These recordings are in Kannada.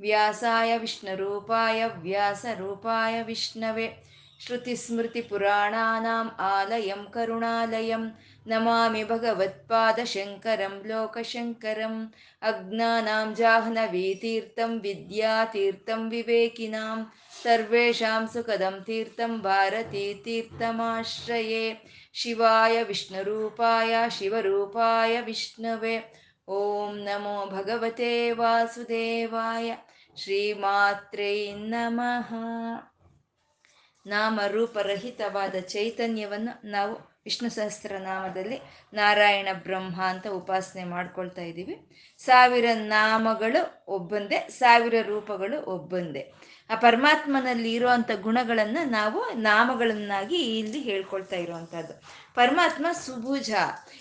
ವ್ಯಾಸಾಯ ವಿಷ್ಣುರೂಪಾಯ ವ್ಯಾಸರೂಪಾಯ ವಿಷ್ಣವೆ. ಪುರಾಣಾನಾಂ ಆಲಯಂ ಕರುಣಾಲಯಂ. ನಮಾಮಿ ಭಗವತ್ಪಾದಶಂಕರಂ ಲೋಕಶಂಕರಂ. ಅಜ್ಞಾನಾಂ जाह्नवीतीर्थं ವಿದ್ಯಾತೀರ್ಥಂ ವಿವೇಕಿನಾಂ. ಸರ್ವೇಷಾಂ ಸುಖದಂ ತೀರ್ಥಂ भारतीतीर्थमाश्रये शिवाय ವಿಷ್ಣುರೂಪಾಯ ಶಿವರೂಪಾಯ ವಿಷ್ಣವೇ. ಓಂ ನಮೋ ಭಗವತೆ ವಾಸುದೇವಾಯ. ಶ್ರೀಮಾತ್ರೇ ನಮಃ. ನಾಮ ರೂಪರಹಿತವಾದ ಚೈತನ್ಯವನ್ನು ನಾವು ವಿಷ್ಣು ಸಹಸ್ರನಾಮದಲ್ಲಿ ನಾರಾಯಣ ಬ್ರಹ್ಮ ಅಂತ ಉಪಾಸನೆ ಮಾಡ್ಕೊಳ್ತಾ ಇದ್ದೀವಿ. ಸಾವಿರ ನಾಮಗಳು ಒಬ್ಬಂದೇ, ಸಾವಿರ ರೂಪಗಳು ಒಬ್ಬಂದೇ. ಆ ಪರಮಾತ್ಮನಲ್ಲಿ ಇರುವಂಥ ಗುಣಗಳನ್ನು ನಾವು ನಾಮಗಳನ್ನಾಗಿ ಇಲ್ಲಿ ಹೇಳ್ಕೊಳ್ತಾ ಇರುವಂಥದ್ದು ಪರಮಾತ್ಮ ಸುಭುಜ.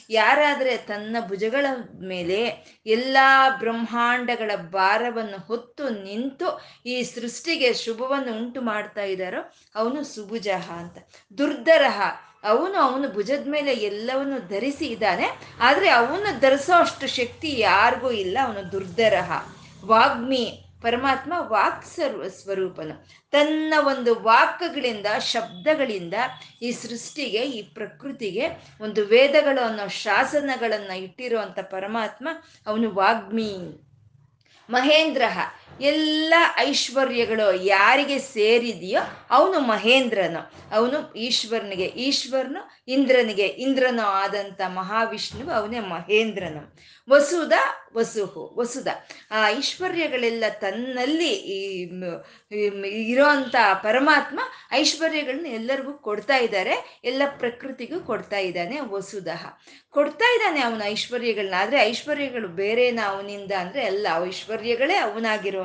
ಯಾರಾದರೆ ತನ್ನ ಭುಜಗಳ ಮೇಲೆ ಎಲ್ಲ ಬ್ರಹ್ಮಾಂಡಗಳ ಭಾರವನ್ನು ಹೊತ್ತು ನಿಂತು ಈ ಸೃಷ್ಟಿಗೆ ಶುಭವನ್ನು ಉಂಟು ಮಾಡ್ತಾ ಇದ್ದಾರೋ ಅವನು ಸುಭುಜ ಅಂತ. ದುರ್ಧರಹ ಅವನು ಅವನು ಭುಜದ ಮೇಲೆ ಎಲ್ಲವನ್ನು ಧರಿಸಿ ಇದ್ದಾನೆ. ಆದರೆ ಅವನು ಧರಿಸೋ ಅಷ್ಟು ಶಕ್ತಿ ಯಾರಿಗೂ ಇಲ್ಲ. ಅವನು ದುರ್ಧರಹ ವಾಗ್ಮಿ. ಪರಮಾತ್ಮ ವಾಕ್ ಸರ್ವ ಸ್ವರೂಪನು. ತನ್ನ ಒಂದು ವಾಕ್ಗಳಿಂದ, ಶಬ್ದಗಳಿಂದ ಈ ಸೃಷ್ಟಿಗೆ, ಈ ಪ್ರಕೃತಿಗೆ ಒಂದು ವೇದಗಳು ಅನ್ನೋ ಶಾಸನಗಳನ್ನು ಇಟ್ಟಿರುವಂಥ ಪರಮಾತ್ಮ ಅವನು ವಾಗ್ಮಿ. ಮಹೇಂದ್ರ ಎಲ್ಲ ಐಶ್ವರ್ಯಗಳು ಯಾರಿಗೆ ಸೇರಿದೆಯೋ ಅವನು ಮಹೇಂದ್ರನು. ಅವನು ಈಶ್ವರನಿಗೆ, ಈಶ್ವರನು ಇಂದ್ರನಿಗೆ, ಇಂದ್ರನು ಆದಂಥ ಮಹಾವಿಷ್ಣುವು ಅವನೇ ಮಹೇಂದ್ರನು. ವಸುದ, ವಸುಹು, ವಸುದ. ಆ ಐಶ್ವರ್ಯಗಳೆಲ್ಲ ತನ್ನಲ್ಲಿ ಈ ಪರಮಾತ್ಮ ಐಶ್ವರ್ಯಗಳನ್ನ ಎಲ್ಲರಿಗೂ ಕೊಡ್ತಾ ಇದ್ದಾರೆ, ಎಲ್ಲ ಪ್ರಕೃತಿಗೂ ಕೊಡ್ತಾ ಇದ್ದಾನೆ ವಸುದಹ ಕೊಡ್ತಾ ಇದ್ದಾನೆ ಅವನ ಐಶ್ವರ್ಯಗಳನ್ನ, ಆದರೆ ಐಶ್ವರ್ಯಗಳು ಬೇರೆನ ಅವನಿಂದ ಅಂದರೆ ಎಲ್ಲ ಐಶ್ವರ್ಯಗಳೇ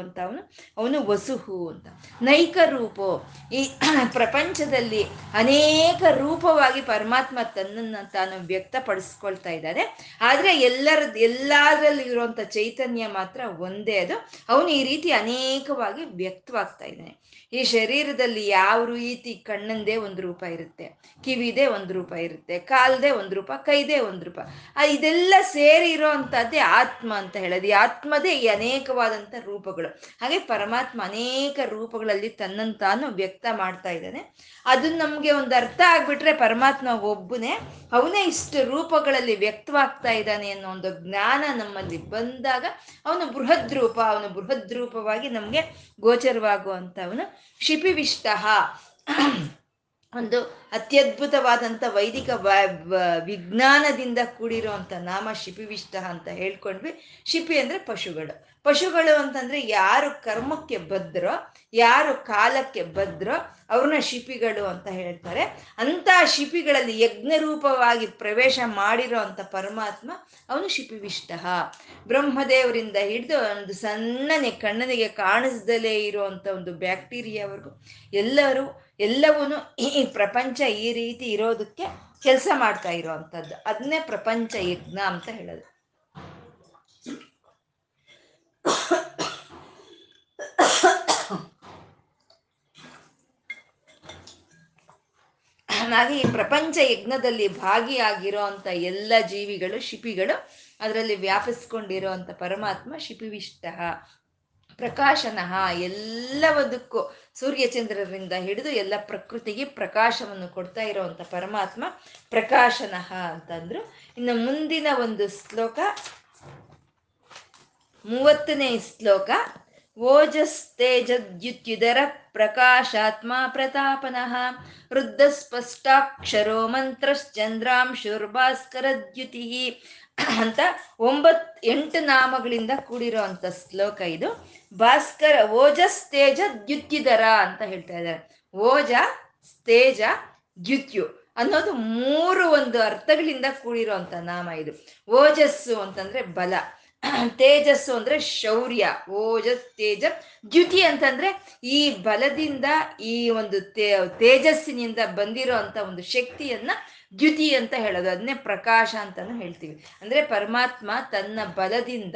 ಅವನಾಗಿರುವಂಥ ಅವನು ಅವನು ವಸುಹು ಅಂತ. ನೈಕ ರೂಪೋ. ಈ ಪ್ರಪಂಚದಲ್ಲಿ ಅನೇಕ ರೂಪವಾಗಿ ಪರಮಾತ್ಮ ತನ್ನನ್ನು ತಾನು ವ್ಯಕ್ತಪಡಿಸ್ಕೊಳ್ತಾ ಇದ್ದಾನೆ. ಆದರೆ ಎಲ್ಲರ, ಎಲ್ಲದರಲ್ಲಿ ಇರುವಂಥ ಚೈತನ್ಯ ಮಾತ್ರ ಒಂದೇ ಅದು. ಅವನು ಈ ರೀತಿ ಅನೇಕವಾಗಿ ವ್ಯಕ್ತವಾಗ್ತಾ ಇದ್ದಾನೆ. ಈ ಶರೀರದಲ್ಲಿ ಯಾವ ರೀತಿ ಕಣ್ಣಂದೇ ಒಂದು ರೂಪ ಇರುತ್ತೆ, ಕಿವಿದೇ ಒಂದು ರೂಪ ಇರುತ್ತೆ, ಕಾಲ್ದೇ ಒಂದು ರೂಪ, ಕೈದೇ ಒಂದು ರೂಪ. ಇದೆಲ್ಲ ಸೇರಿ ಇರೋ ಆತ್ಮ ಅಂತ ಹೇಳೋದು. ಈ ಆತ್ಮದೇ ಈ ಅನೇಕವಾದಂಥ ರೂಪಗಳು. ಹಾಗೆ ಪರಮಾತ್ಮ ಅನೇಕ ರೂಪಗಳಲ್ಲಿ ತನ್ನಂತಾನು ತಾನು ವ್ಯಕ್ತ ಮಾಡ್ತಾ ಇದ್ದಾನೆ. ಅದನ್ನ ನಮಗೆ ಒಂದು ಅರ್ಥ ಆಗ್ಬಿಟ್ರೆ ಪರಮಾತ್ಮ ಒಬ್ಬನೇ, ಅವನೇ ಇಷ್ಟು ರೂಪಗಳಲ್ಲಿ ವ್ಯಕ್ತವಾಗ್ತಾ ಇದ್ದಾನೆ ಅನ್ನೋ ಒಂದು ಜ್ಞಾನ ನಮ್ಮಲ್ಲಿ ಬಂದಾಗ ಅವನು ಬೃಹದ್ ರೂಪ, ಅವನು ಬೃಹದ್ ರೂಪವಾಗಿ ನಮಗೆ ಗೋಚರವಾಗುವಂತ ಅವನು ಶಿಪಿವಿಷ್ಟ ಒಂದು ಅತ್ಯದ್ಭುತವಾದಂಥ ವೈದಿಕ ವಿಜ್ಞಾನದಿಂದ ಕೂಡಿರುವಂಥ ನಾಮ ಶಿಪಿವಿಷ್ಟ ಅಂತ ಹೇಳ್ಕೊಂಡ್ವಿ. ಶಿಪಿ ಅಂದರೆ ಪಶುಗಳು. ಪಶುಗಳು ಅಂತಂದ್ರೆ ಯಾರು ಕರ್ಮಕ್ಕೆ ಬದ್ರೋ ಯಾರು ಕಾಲಕ್ಕೆ ಬದ್ರೋ ಅವ್ರನ್ನ ಶಿಪಿಗಳು ಅಂತ ಹೇಳ್ತಾರೆ. ಅಂಥ ಶಿಪಿಗಳಲ್ಲಿ ಯಜ್ಞರೂಪವಾಗಿ ಪ್ರವೇಶ ಮಾಡಿರೋ ಪರಮಾತ್ಮ ಅವನು ಶಿಪಿವಿಷ್ಟ. ಬ್ರಹ್ಮದೇವರಿಂದ ಹಿಡಿದು ಒಂದು ಸಣ್ಣನೆ ಕಣ್ಣನಿಗೆ ಕಾಣಿಸ್ದಲೇ ಇರುವಂಥ ಒಂದು ಬ್ಯಾಕ್ಟೀರಿಯಾವರೆಗೂ ಎಲ್ಲರೂ ಎಲ್ಲವೂ ಈ ಪ್ರಪಂಚ ಈ ರೀತಿ ಇರೋದಕ್ಕೆ ಕೆಲಸ ಮಾಡ್ತಾ ಇರೋವಂಥದ್ದು ಅದನ್ನೇ ಪ್ರಪಂಚ ಯಜ್ಞ ಅಂತ ಹೇಳೋದು. ಹಾಗಾಗಿ ಈ ಪ್ರಪಂಚ ಯಜ್ಞದಲ್ಲಿ ಭಾಗಿಯಾಗಿರೋ ಅಂತ ಎಲ್ಲ ಜೀವಿಗಳು, ಶಿಪಿಗಳು, ಅದರಲ್ಲಿ ವ್ಯಾಪಿಸ್ಕೊಂಡಿರೋ ಅಂಥ ಪರಮಾತ್ಮ ಶಿಪಿವಿಷ್ಟ. ಪ್ರಕಾಶನಃ ಎಲ್ಲವದಕ್ಕೂ ಸೂರ್ಯಚಂದ್ರರಿಂದ ಹಿಡಿದು ಎಲ್ಲ ಪ್ರಕೃತಿಗೆ ಪ್ರಕಾಶವನ್ನು ಕೊಡ್ತಾ ಇರೋವಂಥ ಪರಮಾತ್ಮ ಪ್ರಕಾಶನಃ ಅಂತಂದ್ರು. ಇನ್ನು ಮುಂದಿನ ಒಂದು ಶ್ಲೋಕ, ಮೂವತ್ತನೇ ಶ್ಲೋಕ ಓಜಸ್ತೇಜದ್ಯುತ್ಯುದರ ಪ್ರಕಾಶಾತ್ಮ ಪ್ರತಾಪನಃ ವೃದ್ಧ ಸ್ಪಷ್ಟಾಕ್ಷರೋ ಮಂತ್ರಶ್ಚಂದ್ರಾಂಶುರ್ಭಾಸ್ಕರದ್ಯುತಿ ಅಂತ ಒಂಬತ್ ಎಂಟು ನಾಮಗಳಿಂದ ಕೂಡಿರೋ ಅಂತ ಶ್ಲೋಕ ಇದು. ಭಾಸ್ಕರ ಓಜಸ್ ತೇಜ ದ್ಯುತ್ಯುದರ ಅಂತ ಹೇಳ್ತಾ ಇದ್ದಾರೆ. ಓಜ ತೇಜ ದ್ಯುತ್ಯು ಅನ್ನೋದು ಮೂರು ಒಂದು ಅರ್ಥಗಳಿಂದ ಕೂಡಿರುವಂತ ನಾಮ ಇದು. ಓಜಸ್ಸು ಅಂತಂದ್ರೆ ಬಲ, ತೇಜಸ್ಸು ಅಂದ್ರೆ ಶೌರ್ಯ ಓಜಸ್ ತೇಜ ದ್ಯುತಿ ಅಂತಂದ್ರೆ ಈ ಬಲದಿಂದ ಈ ಒಂದು ತೇಜಸ್ಸಿನಿಂದ ಬಂದಿರೋ ಅಂತ ಒಂದು ಶಕ್ತಿಯನ್ನ ದ್ಯುತಿ ಅಂತ ಹೇಳೋದು. ಅದನ್ನೇ ಪ್ರಕಾಶ ಅಂತಾನು ಹೇಳ್ತೀವಿ. ಅಂದ್ರೆ ಪರಮಾತ್ಮ ತನ್ನ ಬಲದಿಂದ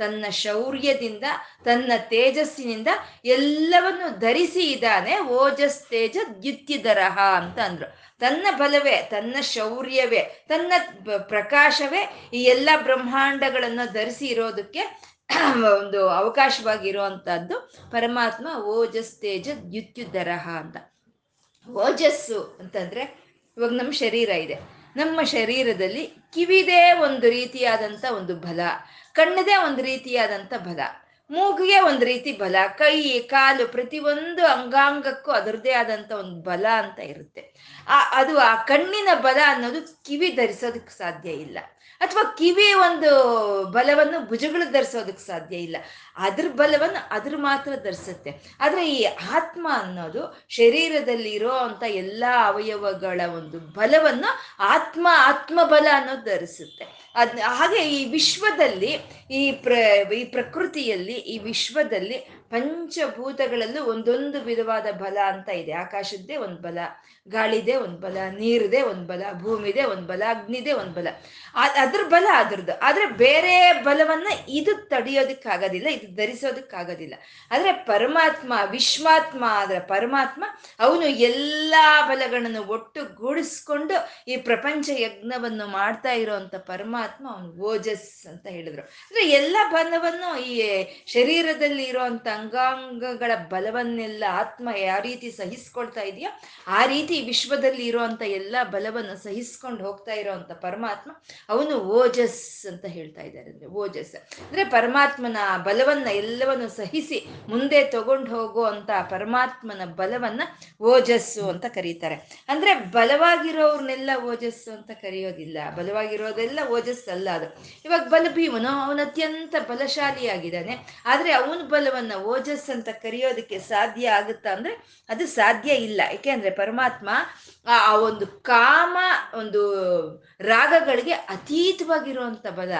ತನ್ನ ಶೌರ್ಯದಿಂದ, ತನ್ನ ತೇಜಸ್ಸಿನಿಂದ ಎಲ್ಲವನ್ನು ಧರಿಸಿ ಇದ್ದಾನೆ. ಓಜಸ್ ತೇಜ ದ್ಯುತ್ಯದರಹ ಅಂತ ಅಂದ್ರು. ತನ್ನ ಬಲವೇ, ತನ್ನ ಶೌರ್ಯವೇ, ತನ್ನ ಪ್ರಕಾಶವೇ ಈ ಎಲ್ಲ ಬ್ರಹ್ಮಾಂಡಗಳನ್ನು ಧರಿಸಿ ಇರೋದಕ್ಕೆ ಒಂದು ಅವಕಾಶವಾಗಿ ಇರುವಂತಹದ್ದು ಪರಮಾತ್ಮ ಓಜಸ್ ತೇಜ ದ್ಯುತ್ಯುದರಹ ಅಂತ. ಓಜಸ್ಸು ಅಂತಂದ್ರೆ ಇವಾಗ ನಮ್ಮ ಶರೀರ ಇದೆ. ನಮ್ಮ ಶರೀರದಲ್ಲಿ ಕಿವಿದೇ ಒಂದು ರೀತಿಯಾದಂಥ ಒಂದು ಬಲ, ಕಣ್ಣದೇ ಒಂದು ರೀತಿಯಾದಂಥ ಬಲ, ಮೂಗಿಗೆ ಒಂದು ರೀತಿ ಬಲ, ಕೈ, ಕಾಲು ಪ್ರತಿಯೊಂದು ಅಂಗಾಂಗಕ್ಕೂ ಅದರದೇ ಆದಂಥ ಒಂದು ಬಲ ಅಂತ ಇರುತ್ತೆ. ಆ, ಅದು ಆ ಕಣ್ಣಿನ ಬಲ ಅನ್ನೋದು ಕಿವಿ ಧರಿಸೋದಕ್ಕೆ ಸಾಧ್ಯ ಇಲ್ಲ. ಅಥವಾ ಕಿವಿ ಒಂದು ಬಲವನ್ನು ಭುಜಗಳು ಧರಿಸೋದಕ್ಕೆ ಸಾಧ್ಯ ಇಲ್ಲ. ಅದ್ರ ಬಲವನ್ನು ಅದ್ರ ಮಾತ್ರ ಧರಿಸುತ್ತೆ. ಆದರೆ ಈ ಆತ್ಮ ಅನ್ನೋದು ಶರೀರದಲ್ಲಿ ಇರೋ ಅಂತ ಎಲ್ಲ ಅವಯವಗಳ ಒಂದು ಬಲವನ್ನು ಆತ್ಮ ಆತ್ಮ ಬಲ ಅನ್ನೋದು ಧರಿಸುತ್ತೆ. ಅದ್ ಹಾಗೆ ಈ ವಿಶ್ವದಲ್ಲಿ ಈ ಪ್ರ, ಈ ಪ್ರಕೃತಿಯಲ್ಲಿ ಈ ವಿಶ್ವದಲ್ಲಿ ಪಂಚಭೂತಗಳಲ್ಲೂ ಒಂದೊಂದು ವಿಧವಾದ ಬಲ ಅಂತ ಇದೆ. ಆಕಾಶದ್ದೇ ಒಂದು ಬಲ ಗಾಳಿದೆ ಒಂದು ಬಲ, ನೀರಿದೆ ಒಂದು ಬಲ, ಭೂಮಿದೆ ಒಂದು ಬಲ, ಅಗ್ನಿದೆ ಒಂದು ಬಲ. ಅದ್ರ ಬಲ ಅದ್ರದ್ದು. ಆದರೆ ಬೇರೆ ಬಲವನ್ನ ಇದು ತಡೆಯೋದಕ್ಕಾಗೋದಿಲ್ಲ, ಇದು ಧರಿಸೋದಕ್ಕಾಗೋದಿಲ್ಲ. ಆದರೆ ಪರಮಾತ್ಮ, ವಿಶ್ವಾತ್ಮ ಆದ್ರ ಪರಮಾತ್ಮ, ಅವನು ಎಲ್ಲ ಬಲಗಳನ್ನು ಒಟ್ಟುಗೂಡಿಸ್ಕೊಂಡು ಈ ಪ್ರಪಂಚ ಯಜ್ಞವನ್ನು ಮಾಡ್ತಾ ಇರೋವಂಥ ಪರಮಾತ್ಮ ಅವನು ಓಜಸ್ ಅಂತ ಹೇಳಿದ್ರು. ಅಂದರೆ ಎಲ್ಲ ಬಲವನ್ನು ಈ ಶರೀರದಲ್ಲಿ ಇರುವಂತ ಅಂಗಾಂಗಗಳ ಬಲವನ್ನೆಲ್ಲ ಆತ್ಮ ಯಾವ ರೀತಿ ಸಹಿಸ್ಕೊಳ್ತಾ ಇದೆಯೋ ಆ ರೀತಿ ವಿಶ್ವದಲ್ಲಿ ಇರುವಂತ ಎಲ್ಲ ಬಲವನ್ನು ಸಹಿಸ್ಕೊಂಡು ಹೋಗ್ತಾ ಇರೋವಂಥ ಪರಮಾತ್ಮ ಅವನು ಓಜಸ್ ಅಂತ ಹೇಳ್ತಾ ಇದ್ದಾರೆ. ಅಂದ್ರೆ ಓಜಸ್. ಅಂದ್ರೆ ಪರಮಾತ್ಮನ ಬಲವನ್ನ ಎಲ್ಲವನ್ನು ಸಹಿಸಿ ಮುಂದೆ ತಗೊಂಡು ಹೋಗುವಂತ ಪರಮಾತ್ಮನ ಬಲವನ್ನ ಓಜಸ್ಸು ಅಂತ ಕರೀತಾರೆ. ಅಂದ್ರೆ ಬಲವಾಗಿರೋರ್ನೆಲ್ಲ ಓಜಸ್ಸು ಅಂತ ಕರೆಯೋದಿಲ್ಲ. ಬಲವಾಗಿರೋದೆಲ್ಲ ಓಜಸ್ ಅಲ್ಲ ಅದು. ಇವಾಗ ಬಲಭೀಮನು ಅವನು ಅತ್ಯಂತ ಬಲಶಾಲಿಯಾಗಿದ್ದಾನೆ. ಆದ್ರೆ ಅವನ ಬಲವನ್ನ ಓಜಸ್ ಅಂತ ಕರೆಯೋದಕ್ಕೆ ಸಾಧ್ಯ ಆಗುತ್ತಾ ಅಂದ್ರೆ ಅದು ಸಾಧ್ಯ ಇಲ್ಲ. ಯಾಕೆಂದ್ರೆ ಪರಮಾತ್ಮ ಆ ಒಂದು ಕಾಮ, ಒಂದು ರಾಗಗಳಿಗೆ ಅತೀತವಾಗಿರುವಂತ ಬಲ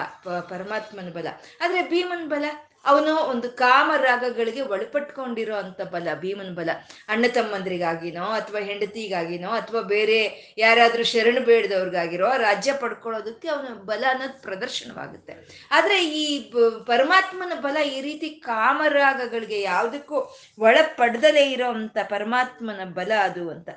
ಪರಮಾತ್ಮನ ಬಲ. ಆದ್ರೆ ಭೀಮನ್ ಬಲ? ಅವನು ಒಂದು ಕಾಮ ರಾಗಗಳಿಗೆ ಒಳಪಟ್ಕೊಂಡಿರೋ ಅಂತ ಬಲ, ಭೀಮನ ಬಲ. ಅಣ್ಣ ತಮ್ಮಂದ್ರಿಗಾಗಿನೋ ಅಥವಾ ಹೆಂಡತಿಗಾಗಿನೋ ಅಥವಾ ಬೇರೆ ಯಾರಾದ್ರೂ ಶರಣು ಬೇಡದವ್ರಿಗಾಗಿರೋ ರಾಜ್ಯ ಪಡ್ಕೊಳ್ಳೋದಕ್ಕೆ ಅವನ ಬಲ ಅನ್ನೋದು ಪ್ರದರ್ಶನವಾಗುತ್ತೆ. ಆದ್ರೆ ಈ ಪರಮಾತ್ಮನ ಬಲ ಈ ರೀತಿ ಕಾಮರಾಗಗಳಿಗೆ ಯಾವುದಕ್ಕೂ ಒಳಪಡ್ದಲೇ ಇರೋ ಅಂತ ಪರಮಾತ್ಮನ ಬಲ ಅದು ಅಂತ.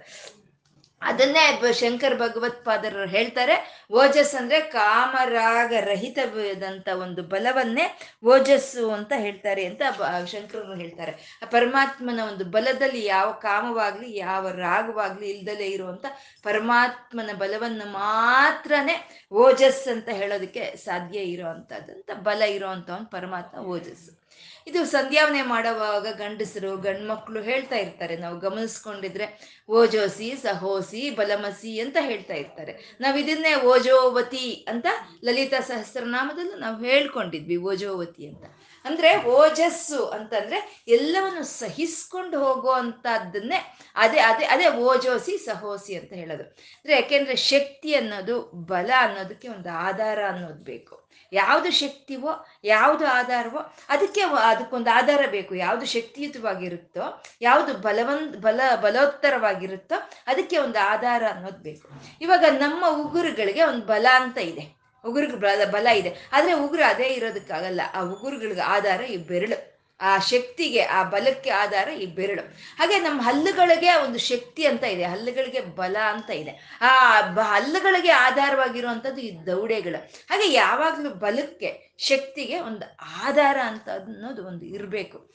ಅದನ್ನೇ ಶಂಕರ್ ಭಗವತ್ಪಾದರು ಹೇಳ್ತಾರೆ. ಓಜಸ್ ಅಂದ್ರೆ ಕಾಮರಾಗ ರಹಿತವಾದಂತ ಒಂದು ಬಲವನ್ನೇ ಓಜಸ್ಸು ಅಂತ ಹೇಳ್ತಾರೆ ಅಂತ ಶಂಕರರು ಹೇಳ್ತಾರೆ. ಪರಮಾತ್ಮನ ಒಂದು ಬಲದಲ್ಲಿ ಯಾವ ಕಾಮವಾಗ್ಲಿ, ಯಾವ ರಾಗವಾಗ್ಲಿ ಇಲ್ದಲೇ ಇರುವಂತ ಪರಮಾತ್ಮನ ಬಲವನ್ನು ಮಾತ್ರನೇ ಓಜಸ್ ಅಂತ ಹೇಳೋದಕ್ಕೆ ಸಾಧ್ಯ ಇರೋವಂಥದ್ದಂತ ಬಲ ಇರೋವಂಥ ಒಂದು ಪರಮಾತ್ಮ ಓಜಸ್ಸು. ಇದು ಸಂಧ್ಯಾವನೆ ಮಾಡುವಾಗ ಗಂಡಸರು, ಗಂಡ್ಮಕ್ಳು ಹೇಳ್ತಾ ಇರ್ತಾರೆ. ನಾವು ಗಮನಿಸ್ಕೊಂಡಿದ್ರೆ ಓಜೋಸಿ, ಸಹೋಸಿ, ಬಲಮಸಿ ಅಂತ ಹೇಳ್ತಾ ಇರ್ತಾರೆ. ನಾವು ಇದನ್ನೇ ಓಜೋವತಿ ಅಂತ ಲಲಿತಾ ಸಹಸ್ರನಾಮದಲ್ಲೂ ನಾವು ಹೇಳ್ಕೊಂಡಿದ್ವಿ, ಓಜೋವತಿ ಅಂತ. ಅಂದ್ರೆ ಓಜಸ್ಸು ಅಂತಂದ್ರೆ ಎಲ್ಲವನ್ನು ಸಹಿಸ್ಕೊಂಡು ಹೋಗೋ ಅಂತದನ್ನೇ ಅದೇ ಅದೇ ಅದೇ ಓಜೋಸಿ, ಸಹೋಸಿ ಅಂತ ಹೇಳೋದು. ಅಂದ್ರೆ ಯಾಕೆಂದ್ರೆ ಶಕ್ತಿ ಅನ್ನೋದು, ಬಲ ಅನ್ನೋದಕ್ಕೆ ಒಂದು ಆಧಾರ ಅನ್ನೋದು ಬೇಕು. ಯಾವುದು ಶಕ್ತಿವೋ, ಯಾವುದು ಆಧಾರವೋ, ಅದಕ್ಕೆ ಅದಕ್ಕೊಂದು ಆಧಾರ ಬೇಕು. ಯಾವುದು ಶಕ್ತಿಯುತವಾಗಿರುತ್ತೋ, ಯಾವುದು ಬಲವನ್, ಬಲ, ಬಲೋತ್ತರವಾಗಿರುತ್ತೋ, ಅದಕ್ಕೆ ಒಂದು ಆಧಾರ ಅನ್ನೋದು ಬೇಕು. ಇವಾಗ ನಮ್ಮ ಉಗುರುಗಳಿಗೆ ಒಂದು ಬಲ ಅಂತ ಇದೆ. ಉಗುರಿಗೆ ಬಲ ಬಲ ಇದೆ. ಆದರೆ ಉಗುರು ಅದೇ ಇರೋದಕ್ಕಾಗಲ್ಲ. ಆ ಉಗುರುಗಳಿಗೆ ಆಧಾರ ಈ ಬೆರಳು. ಆ ಶಕ್ತಿಗೆ, ಆ ಬಲಕ್ಕೆ ಆಧಾರ ಈ ಬೆರಳು. ಹಾಗೆ ನಮ್ಮ ಹಲ್ಲುಗಳಿಗೆ ಒಂದು ಶಕ್ತಿ ಅಂತ ಇದೆ. ಹಲ್ಲುಗಳಿಗೆ ಬಲ ಅಂತ ಇದೆ. ಆ ಹಲ್ಲುಗಳಿಗೆ ಆಧಾರವಾಗಿರುವಂಥದ್ದು ಈ ದೌಡೆಗಳು. ಹಾಗೆ ಯಾವಾಗಲೂ ಬಲಕ್ಕೆ, ಶಕ್ತಿಗೆ ಒಂದು ಆಧಾರ ಅಂತ ಅನ್ನೋದು ಒಂದು ಇರಬೇಕು.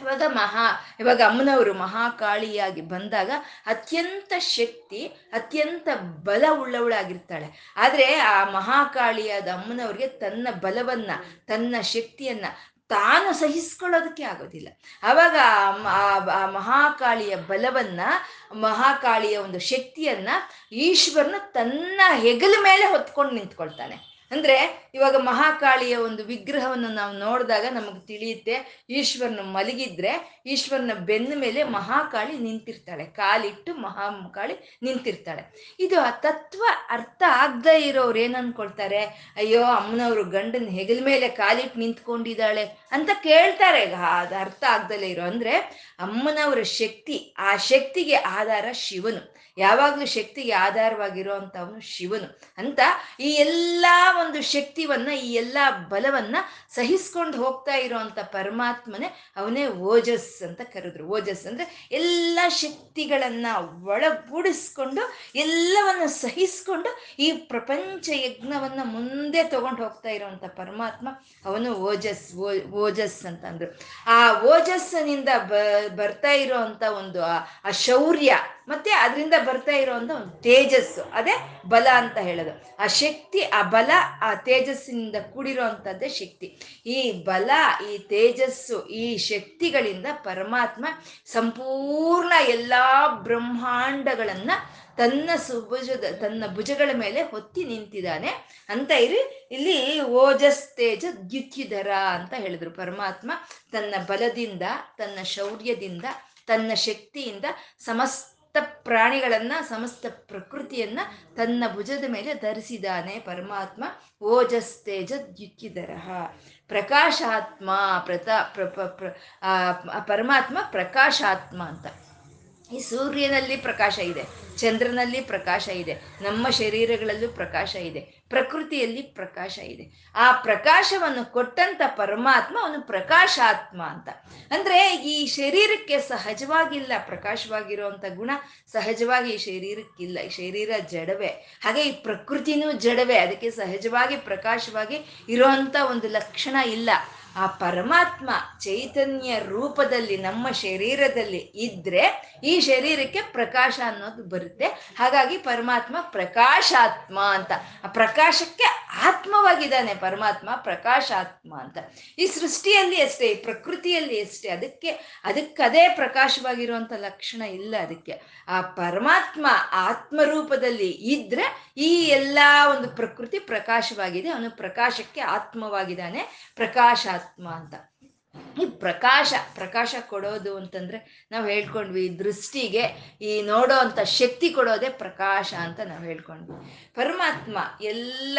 ಇವಾಗ ಮಹಾ, ಇವಾಗ ಅಮ್ಮನವರು ಮಹಾಕಾಳಿಯಾಗಿ ಬಂದಾಗ ಅತ್ಯಂತ ಶಕ್ತಿ, ಅತ್ಯಂತ ಬಲ ಉಳ್ಳವಳಾಗಿರ್ತಾಳೆ. ಆದರೆ ಆ ಮಹಾಕಾಳಿಯಾದ ಅಮ್ಮನವ್ರಿಗೆ ತನ್ನ ಬಲವನ್ನ, ತನ್ನ ಶಕ್ತಿಯನ್ನ ತಾನು ಸಹಿಸ್ಕೊಳ್ಳೋದಕ್ಕೆ ಆಗೋದಿಲ್ಲ. ಅವಾಗ ಆ ಮಹಾಕಾಳಿಯ ಬಲವನ್ನ, ಮಹಾಕಾಳಿಯ ಒಂದು ಶಕ್ತಿಯನ್ನ ಈಶ್ವರನು ತನ್ನ ಹೆಗಲ ಮೇಲೆ ಹೊತ್ಕೊಂಡು ನಿಂತ್ಕೊಳ್ತಾನೆ. ಅಂದ್ರೆ ಇವಾಗ ಮಹಾಕಾಳಿಯ ಒಂದು ವಿಗ್ರಹವನ್ನು ನಾವು ನೋಡಿದಾಗ ನಮಗೆ ತಿಳಿಯುತ್ತೆ, ಈಶ್ವರನ ಮಲಗಿದ್ರೆ ಈಶ್ವರನ ಬೆನ್ನ ಮೇಲೆ ಮಹಾಕಾಳಿ ನಿಂತಿರ್ತಾಳೆ, ಕಾಲಿಟ್ಟು ಮಹಾಕಾಳಿ ನಿಂತಿರ್ತಾಳೆ. ಇದು ಆ ತತ್ವ ಅರ್ಥ ಆಗ್ದೇ ಇರೋರು ಏನ್ ಅನ್ಕೊಳ್ತಾರೆ? ಅಯ್ಯೋ, ಅಮ್ಮನವರು ಗಂಡನ ಹೆಗಲ ಮೇಲೆ ಕಾಲಿಟ್ಟು ನಿಂತ್ಕೊಂಡಿದ್ದಾಳೆ ಅಂತ ಕೇಳ್ತಾರೆ. ಅದು ಅರ್ಥ ಆಗ್ದಲೇ ಇರೋ ಅಂದ್ರೆ ಅಮ್ಮನವರ ಶಕ್ತಿ, ಆ ಶಕ್ತಿಗೆ ಆಧಾರ ಶಿವನು. ಯಾವಾಗಲೂ ಶಕ್ತಿಗೆ ಆಧಾರವಾಗಿರೋ ಅಂಥವನು ಶಿವನು ಅಂತ ಈ ಎಲ್ಲ ಒಂದು ಶಕ್ತಿವನ್ನ, ಈ ಎಲ್ಲ ಬಲವನ್ನ ಸಹಿಸ್ಕೊಂಡು ಹೋಗ್ತಾ ಇರೋವಂಥ ಪರಮಾತ್ಮನೇ ಅವನೇ ಓಜಸ್ ಅಂತ ಕರೆದ್ರು. ಓಜಸ್ ಅಂದ್ರೆ ಎಲ್ಲ ಶಕ್ತಿಗಳನ್ನ ಒಳಗೂಡಿಸ್ಕೊಂಡು, ಎಲ್ಲವನ್ನ ಸಹಿಸ್ಕೊಂಡು ಈ ಪ್ರಪಂಚ ಯಜ್ಞವನ್ನ ಮುಂದೆ ತಗೊಂಡು ಹೋಗ್ತಾ ಇರೋವಂಥ ಪರಮಾತ್ಮ ಅವನು ಓಜಸ್ ಓಜಸ್ ಅಂತ ಅಂದ್ರು ಆ ಓಜಸ್ಸಿನಿಂದ ಬರ್ತಾ ಇರೋವಂಥ ಒಂದು ಆ ಶೌರ್ಯ ಮತ್ತೆ ಅದರಿಂದ ಬರ್ತಾ ಇರೋ ಒಂದು ತೇಜಸ್ಸು. ಅದೇ ಬಲ ಅಂತ ಹೇಳೋದು. ಆ ಶಕ್ತಿ, ಆ ಬಲ, ಆ ತೇಜಸ್ಸಿನಿಂದ ಕೂಡಿರೋ ಅಂಥದ್ದೇ ಶಕ್ತಿ. ಈ ಬಲ, ಈ ತೇಜಸ್ಸು, ಈ ಶಕ್ತಿಗಳಿಂದ ಪರಮಾತ್ಮ ಸಂಪೂರ್ಣ ಎಲ್ಲ ಬ್ರಹ್ಮಾಂಡಗಳನ್ನ ತನ್ನ ಸುಭುಜದ, ತನ್ನ ಭುಜಗಳ ಮೇಲೆ ಹೊತ್ತಿ ನಿಂತಿದ್ದಾನೆ ಅಂತ ಇರಿ. ಇಲ್ಲಿ ಓಜಸ್, ತೇಜ ದ್ಯುತ್ಯುಧರ ಅಂತ ಹೇಳಿದ್ರು. ಪರಮಾತ್ಮ ತನ್ನ ಬಲದಿಂದ, ತನ್ನ ಶೌರ್ಯದಿಂದ, ತನ್ನ ಶಕ್ತಿಯಿಂದ ಸಮಸ್ತ ಪ್ರಾಣಿಗಳನ್ನ, ಸಮಸ್ತ ಪ್ರಕೃತಿಯನ್ನ ತನ್ನ ಭುಜದ ಮೇಲೆ ಧರಿಸಿದಾನೆ ಪರಮಾತ್ಮ. ಓಜಸ್ ದ್ಯುತ್ಯುಧರ ಪ್ರಕಾಶಾತ್ಮ, ಪ್ರತ, ಪ್ರ ಪ್ರ ಪರಮಾತ್ಮ ಪ್ರಕಾಶಾತ್ಮ ಅಂತ. ಈ ಸೂರ್ಯನಲ್ಲಿ ಪ್ರಕಾಶ ಇದೆ, ಚಂದ್ರನಲ್ಲಿ ಪ್ರಕಾಶ ಇದೆ, ನಮ್ಮ ಶರೀರಗಳಲ್ಲೂ ಪ್ರಕಾಶ ಇದೆ. ಪ್ರಕೃತಿಯಲ್ಲಿ ಪ್ರಕಾಶ ಇದೆ. ಆ ಪ್ರಕಾಶವನ್ನು ಕೊಟ್ಟಂತ ಪರಮಾತ್ಮ ಅವನು ಪ್ರಕಾಶಾತ್ಮ ಅಂತ. ಅಂದ್ರೆ ಈ ಶರೀರಕ್ಕೆ ಸಹಜವಾಗಿಲ್ಲ, ಪ್ರಕಾಶವಾಗಿರುವಂತ ಗುಣ ಸಹಜವಾಗಿ ಈ ಶರೀರಕ್ಕಿಲ್ಲ. ಈ ಶರೀರ ಜಡವೇ. ಹಾಗೆ ಈ ಪ್ರಕೃತಿನೂ ಜಡವೇ. ಅದಕ್ಕೆ ಸಹಜವಾಗಿ ಪ್ರಕಾಶವಾಗಿ ಇರುವಂತ ಒಂದು ಲಕ್ಷಣ ಇಲ್ಲ. ಆ ಪರಮಾತ್ಮ ಚೈತನ್ಯ ರೂಪದಲ್ಲಿ ನಮ್ಮ ಶರೀರದಲ್ಲಿ ಇದ್ರೆ ಈ ಶರೀರಕ್ಕೆ ಪ್ರಕಾಶ ಅನ್ನೋದು ಬರುತ್ತೆ. ಹಾಗಾಗಿ ಪರಮಾತ್ಮ ಪ್ರಕಾಶಾತ್ಮ ಅಂತ. ಆ ಪ್ರಕಾಶಕ್ಕೆ ಆತ್ಮವಾಗಿದ್ದಾನೆ ಪರಮಾತ್ಮ ಪ್ರಕಾಶಾತ್ಮ ಅಂತ. ಈ ಸೃಷ್ಟಿಯಲ್ಲಿ ಅಷ್ಟೇ, ಈ ಪ್ರಕೃತಿಯಲ್ಲಿ ಅಷ್ಟೇ. ಅದಕ್ಕೆ, ಅದಕ್ಕದೇ ಪ್ರಕಾಶವಾಗಿರುವಂಥ ಲಕ್ಷಣ ಇಲ್ಲ ಅದಕ್ಕೆ. ಆ ಪರಮಾತ್ಮ ಆತ್ಮರೂಪದಲ್ಲಿ ಇದ್ರೆ ಈ ಎಲ್ಲ ಒಂದು ಪ್ರಕೃತಿ ಪ್ರಕಾಶವಾಗಿದೆ. ಅವನು ಪ್ರಕಾಶಕ್ಕೆ ಆತ್ಮವಾಗಿದ್ದಾನೆ. ಪ್ರಕಾಶಾತ್ಮ ಅಂತ. ಈ ಪ್ರಕಾಶ ಪ್ರಕಾಶ ಕೊಡೋದು ಅಂತಂದ್ರೆ ನಾವು ಹೇಳ್ಕೊಂಡ್ವಿ, ದೃಷ್ಟಿಗೆ ಈ ನೋಡೋ ಅಂತ ಶಕ್ತಿ ಕೊಡೋದೇ ಪ್ರಕಾಶ ಅಂತ ನಾವು ಹೇಳ್ಕೊಂಡ್ವಿ. ಪರಮಾತ್ಮ ಎಲ್ಲ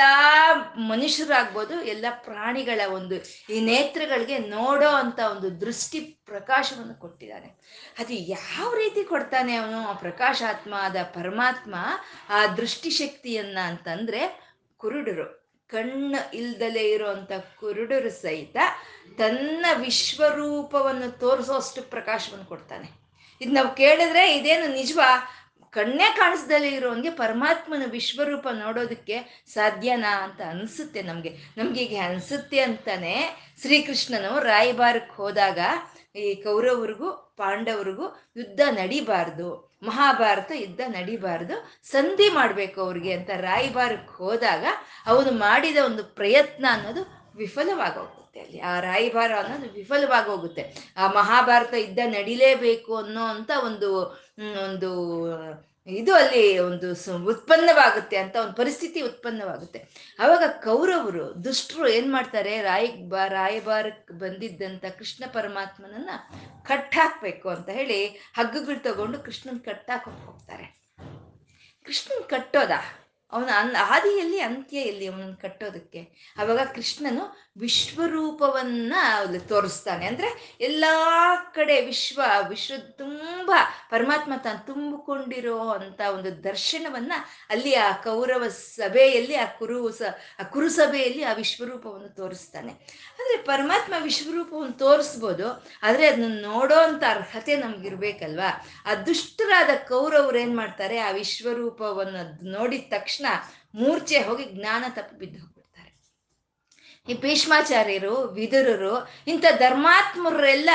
ಮನುಷ್ಯರಾಗ್ಬೋದು, ಎಲ್ಲ ಪ್ರಾಣಿಗಳ ಒಂದು, ಈ ನೇತ್ರಗಳಿಗೆ ನೋಡೋ ಅಂತ ಒಂದು ದೃಷ್ಟಿ ಪ್ರಕಾಶವನ್ನು ಕೊಟ್ಟಿದ್ದಾನೆ ಅದು ಯಾವ ರೀತಿ ಕೊಡ್ತಾನೆ ಅವನು, ಆ ಪ್ರಕಾಶಾತ್ಮ ಆದ ಪರಮಾತ್ಮ ಆ ದೃಷ್ಟಿಶಕ್ತಿಯನ್ನ ಅಂತಂದ್ರೆ ಕುರುಡರು. ಕಣ್ಣು ಇಲ್ದಲೇ ಇರುವಂತ ಕುರುಡರು ಸಹಿತ ತನ್ನ ವಿಶ್ವರೂಪವನ್ನು ತೋರಿಸೋಷ್ಟು ಪ್ರಕಾಶವನ್ನು ಕೊಡ್ತಾನೆ. ಇದು ನಾವು ಕೇಳಿದ್ರೆ ಇದೇನು ನಿಜವಾ? ಕಣ್ಣೇ ಕಾಣಿಸ್ದಲೇ ಇರೋಂಗೆ ಪರಮಾತ್ಮನ ವಿಶ್ವರೂಪ ನೋಡೋದಕ್ಕೆ ಸಾಧ್ಯನಾ ಅಂತ ಅನಿಸುತ್ತೆ ನಮಗೆ. ನಮ್ಗೆ ಈಗ ಅನಿಸುತ್ತೆ ಅಂತಾನೆ ಶ್ರೀಕೃಷ್ಣನು ರಾಯಬಾರಕ್ಕೆ ಹೋದಾಗ ಈ ಕೌರವರಿಗೂ ಪಾಂಡವರಿಗೂ ಯುದ್ಧ ನಡಿಬಾರ್ದು. ಮಹಾಭಾರತ ಯುದ್ಧ ನಡಿಬಾರ್ದು. ಸಂಧಿ ಮಾಡಬೇಕು ಅವ್ರಿಗೆ ಅಂತ ರಾಯಭಾರಕ್ಕೆ ಹೋದಾಗ ಅವನು ಮಾಡಿದ ಒಂದು ಪ್ರಯತ್ನ ಅನ್ನೋದು ವಿಫಲವಾಗೋಗುತ್ತೆ ಅಲ್ಲಿ. ಆ ರಾಯಭಾರ ಅನ್ನೋದು ವಿಫಲವಾಗಿ ಹೋಗುತ್ತೆ ಆ ಮಹಾಭಾರತ ಯುದ್ಧ ನಡಿಲೇಬೇಕು ಅನ್ನೋ ಅಂತ ಒಂದು ಒಂದು ಇದು ಅಲ್ಲಿ ಒಂದು ಉತ್ಪನ್ನವಾಗುತ್ತೆ ಅಂತ ಒಂದು ಪರಿಸ್ಥಿತಿ ಉತ್ಪನ್ನವಾಗುತ್ತೆ. ಅವಾಗ ಕೌರವರು, ದುಷ್ಟರು ಏನ್ ಮಾಡ್ತಾರೆ? ರಾಯ ಬಾ ರಾಯಭಾರಕ್ಕೆ ಬಂದಿದ್ದಂತ ಕೃಷ್ಣ ಪರಮಾತ್ಮನನ್ನ ಕಟ್ಟಾಕ್ಬೇಕು ಅಂತ ಹೇಳಿ ಹಗ್ಗಗಳು ತಗೊಂಡು ಕೃಷ್ಣನ್ ಕಟ್ಟಾಕ ಹೋಗ್ತಾರೆ. ಕೃಷ್ಣನ್ ಕಟ್ಟೋದ? ಅವನ ಅನ್ ಆದಿಯಲ್ಲಿ ಅಂತ್ಯ ಎಲ್ಲಿ ಅವನನ್ನು ಕಟ್ಟೋದಕ್ಕೆ ಅವಾಗ ಕೃಷ್ಣನು ವಿಶ್ವರೂಪವನ್ನ ಅಲ್ಲಿ ತೋರಿಸ್ತಾನೆ. ಅಂದ್ರೆ ಎಲ್ಲಾ ಕಡೆ ವಿಶ್ವ ವಿಶ್ವ ತುಂಬಾ ಪರಮಾತ್ಮ ತಾನು ತುಂಬಿಕೊಂಡಿರೋ ಅಂತ ಒಂದು ದರ್ಶನವನ್ನ ಅಲ್ಲಿ ಆ ಕೌರವ ಸಭೆಯಲ್ಲಿ, ಆ ಕುರು ಆ ಕುರು ಸಭೆಯಲ್ಲಿ ಆ ವಿಶ್ವರೂಪವನ್ನು ತೋರಿಸ್ತಾನೆ. ಅಂದ್ರೆ ಪರಮಾತ್ಮ ವಿಶ್ವರೂಪವನ್ನು ತೋರಿಸ್ಬೋದು, ಆದ್ರೆ ಅದನ್ನ ನೋಡೋ ಅಂತ ಅರ್ಹತೆ ನಮ್ಗಿರ್ಬೇಕಲ್ವಾ? ದುಷ್ಟರಾದ ಕೌರವ್ರು ಏನ್ ಮಾಡ್ತಾರೆ, ಆ ವಿಶ್ವರೂಪವನ್ನು ನೋಡಿದ ತಕ್ಷಣ ಮೂರ್ಛೆ ಹೋಗಿ ಜ್ಞಾನ ತಪ್ಪಿ ಬಿದ್ದು ಈ ಭೀಷ್ಮಾಚಾರ್ಯರು, ವಿದುರರು, ಇಂಥ ಧರ್ಮಾತ್ಮರೆಲ್ಲ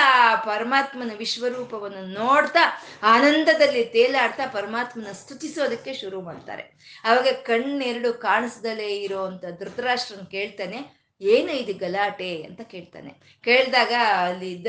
ಪರಮಾತ್ಮನ ವಿಶ್ವರೂಪವನ್ನು ನೋಡ್ತಾ ಆನಂದದಲ್ಲಿ ತೇಲಾಡ್ತಾ ಪರಮಾತ್ಮನ ಸ್ತುತಿಸೋದಕ್ಕೆ ಶುರು ಮಾಡ್ತಾರೆ. ಅವಾಗ ಕಣ್ಣೆರಡು ಕಾಣಿಸ್ದಲೇ ಇರೋ ಅಂತ ಧೃತರಾಷ್ಟ್ರನ್ ಕೇಳ್ತಾನೆ, ಏನು ಇದು ಗಲಾಟೆ? ಅಂತ ಕೇಳ್ತಾನೆ. ಕೇಳಿದಾಗ ಅಲ್ಲಿ ಇದ್ದ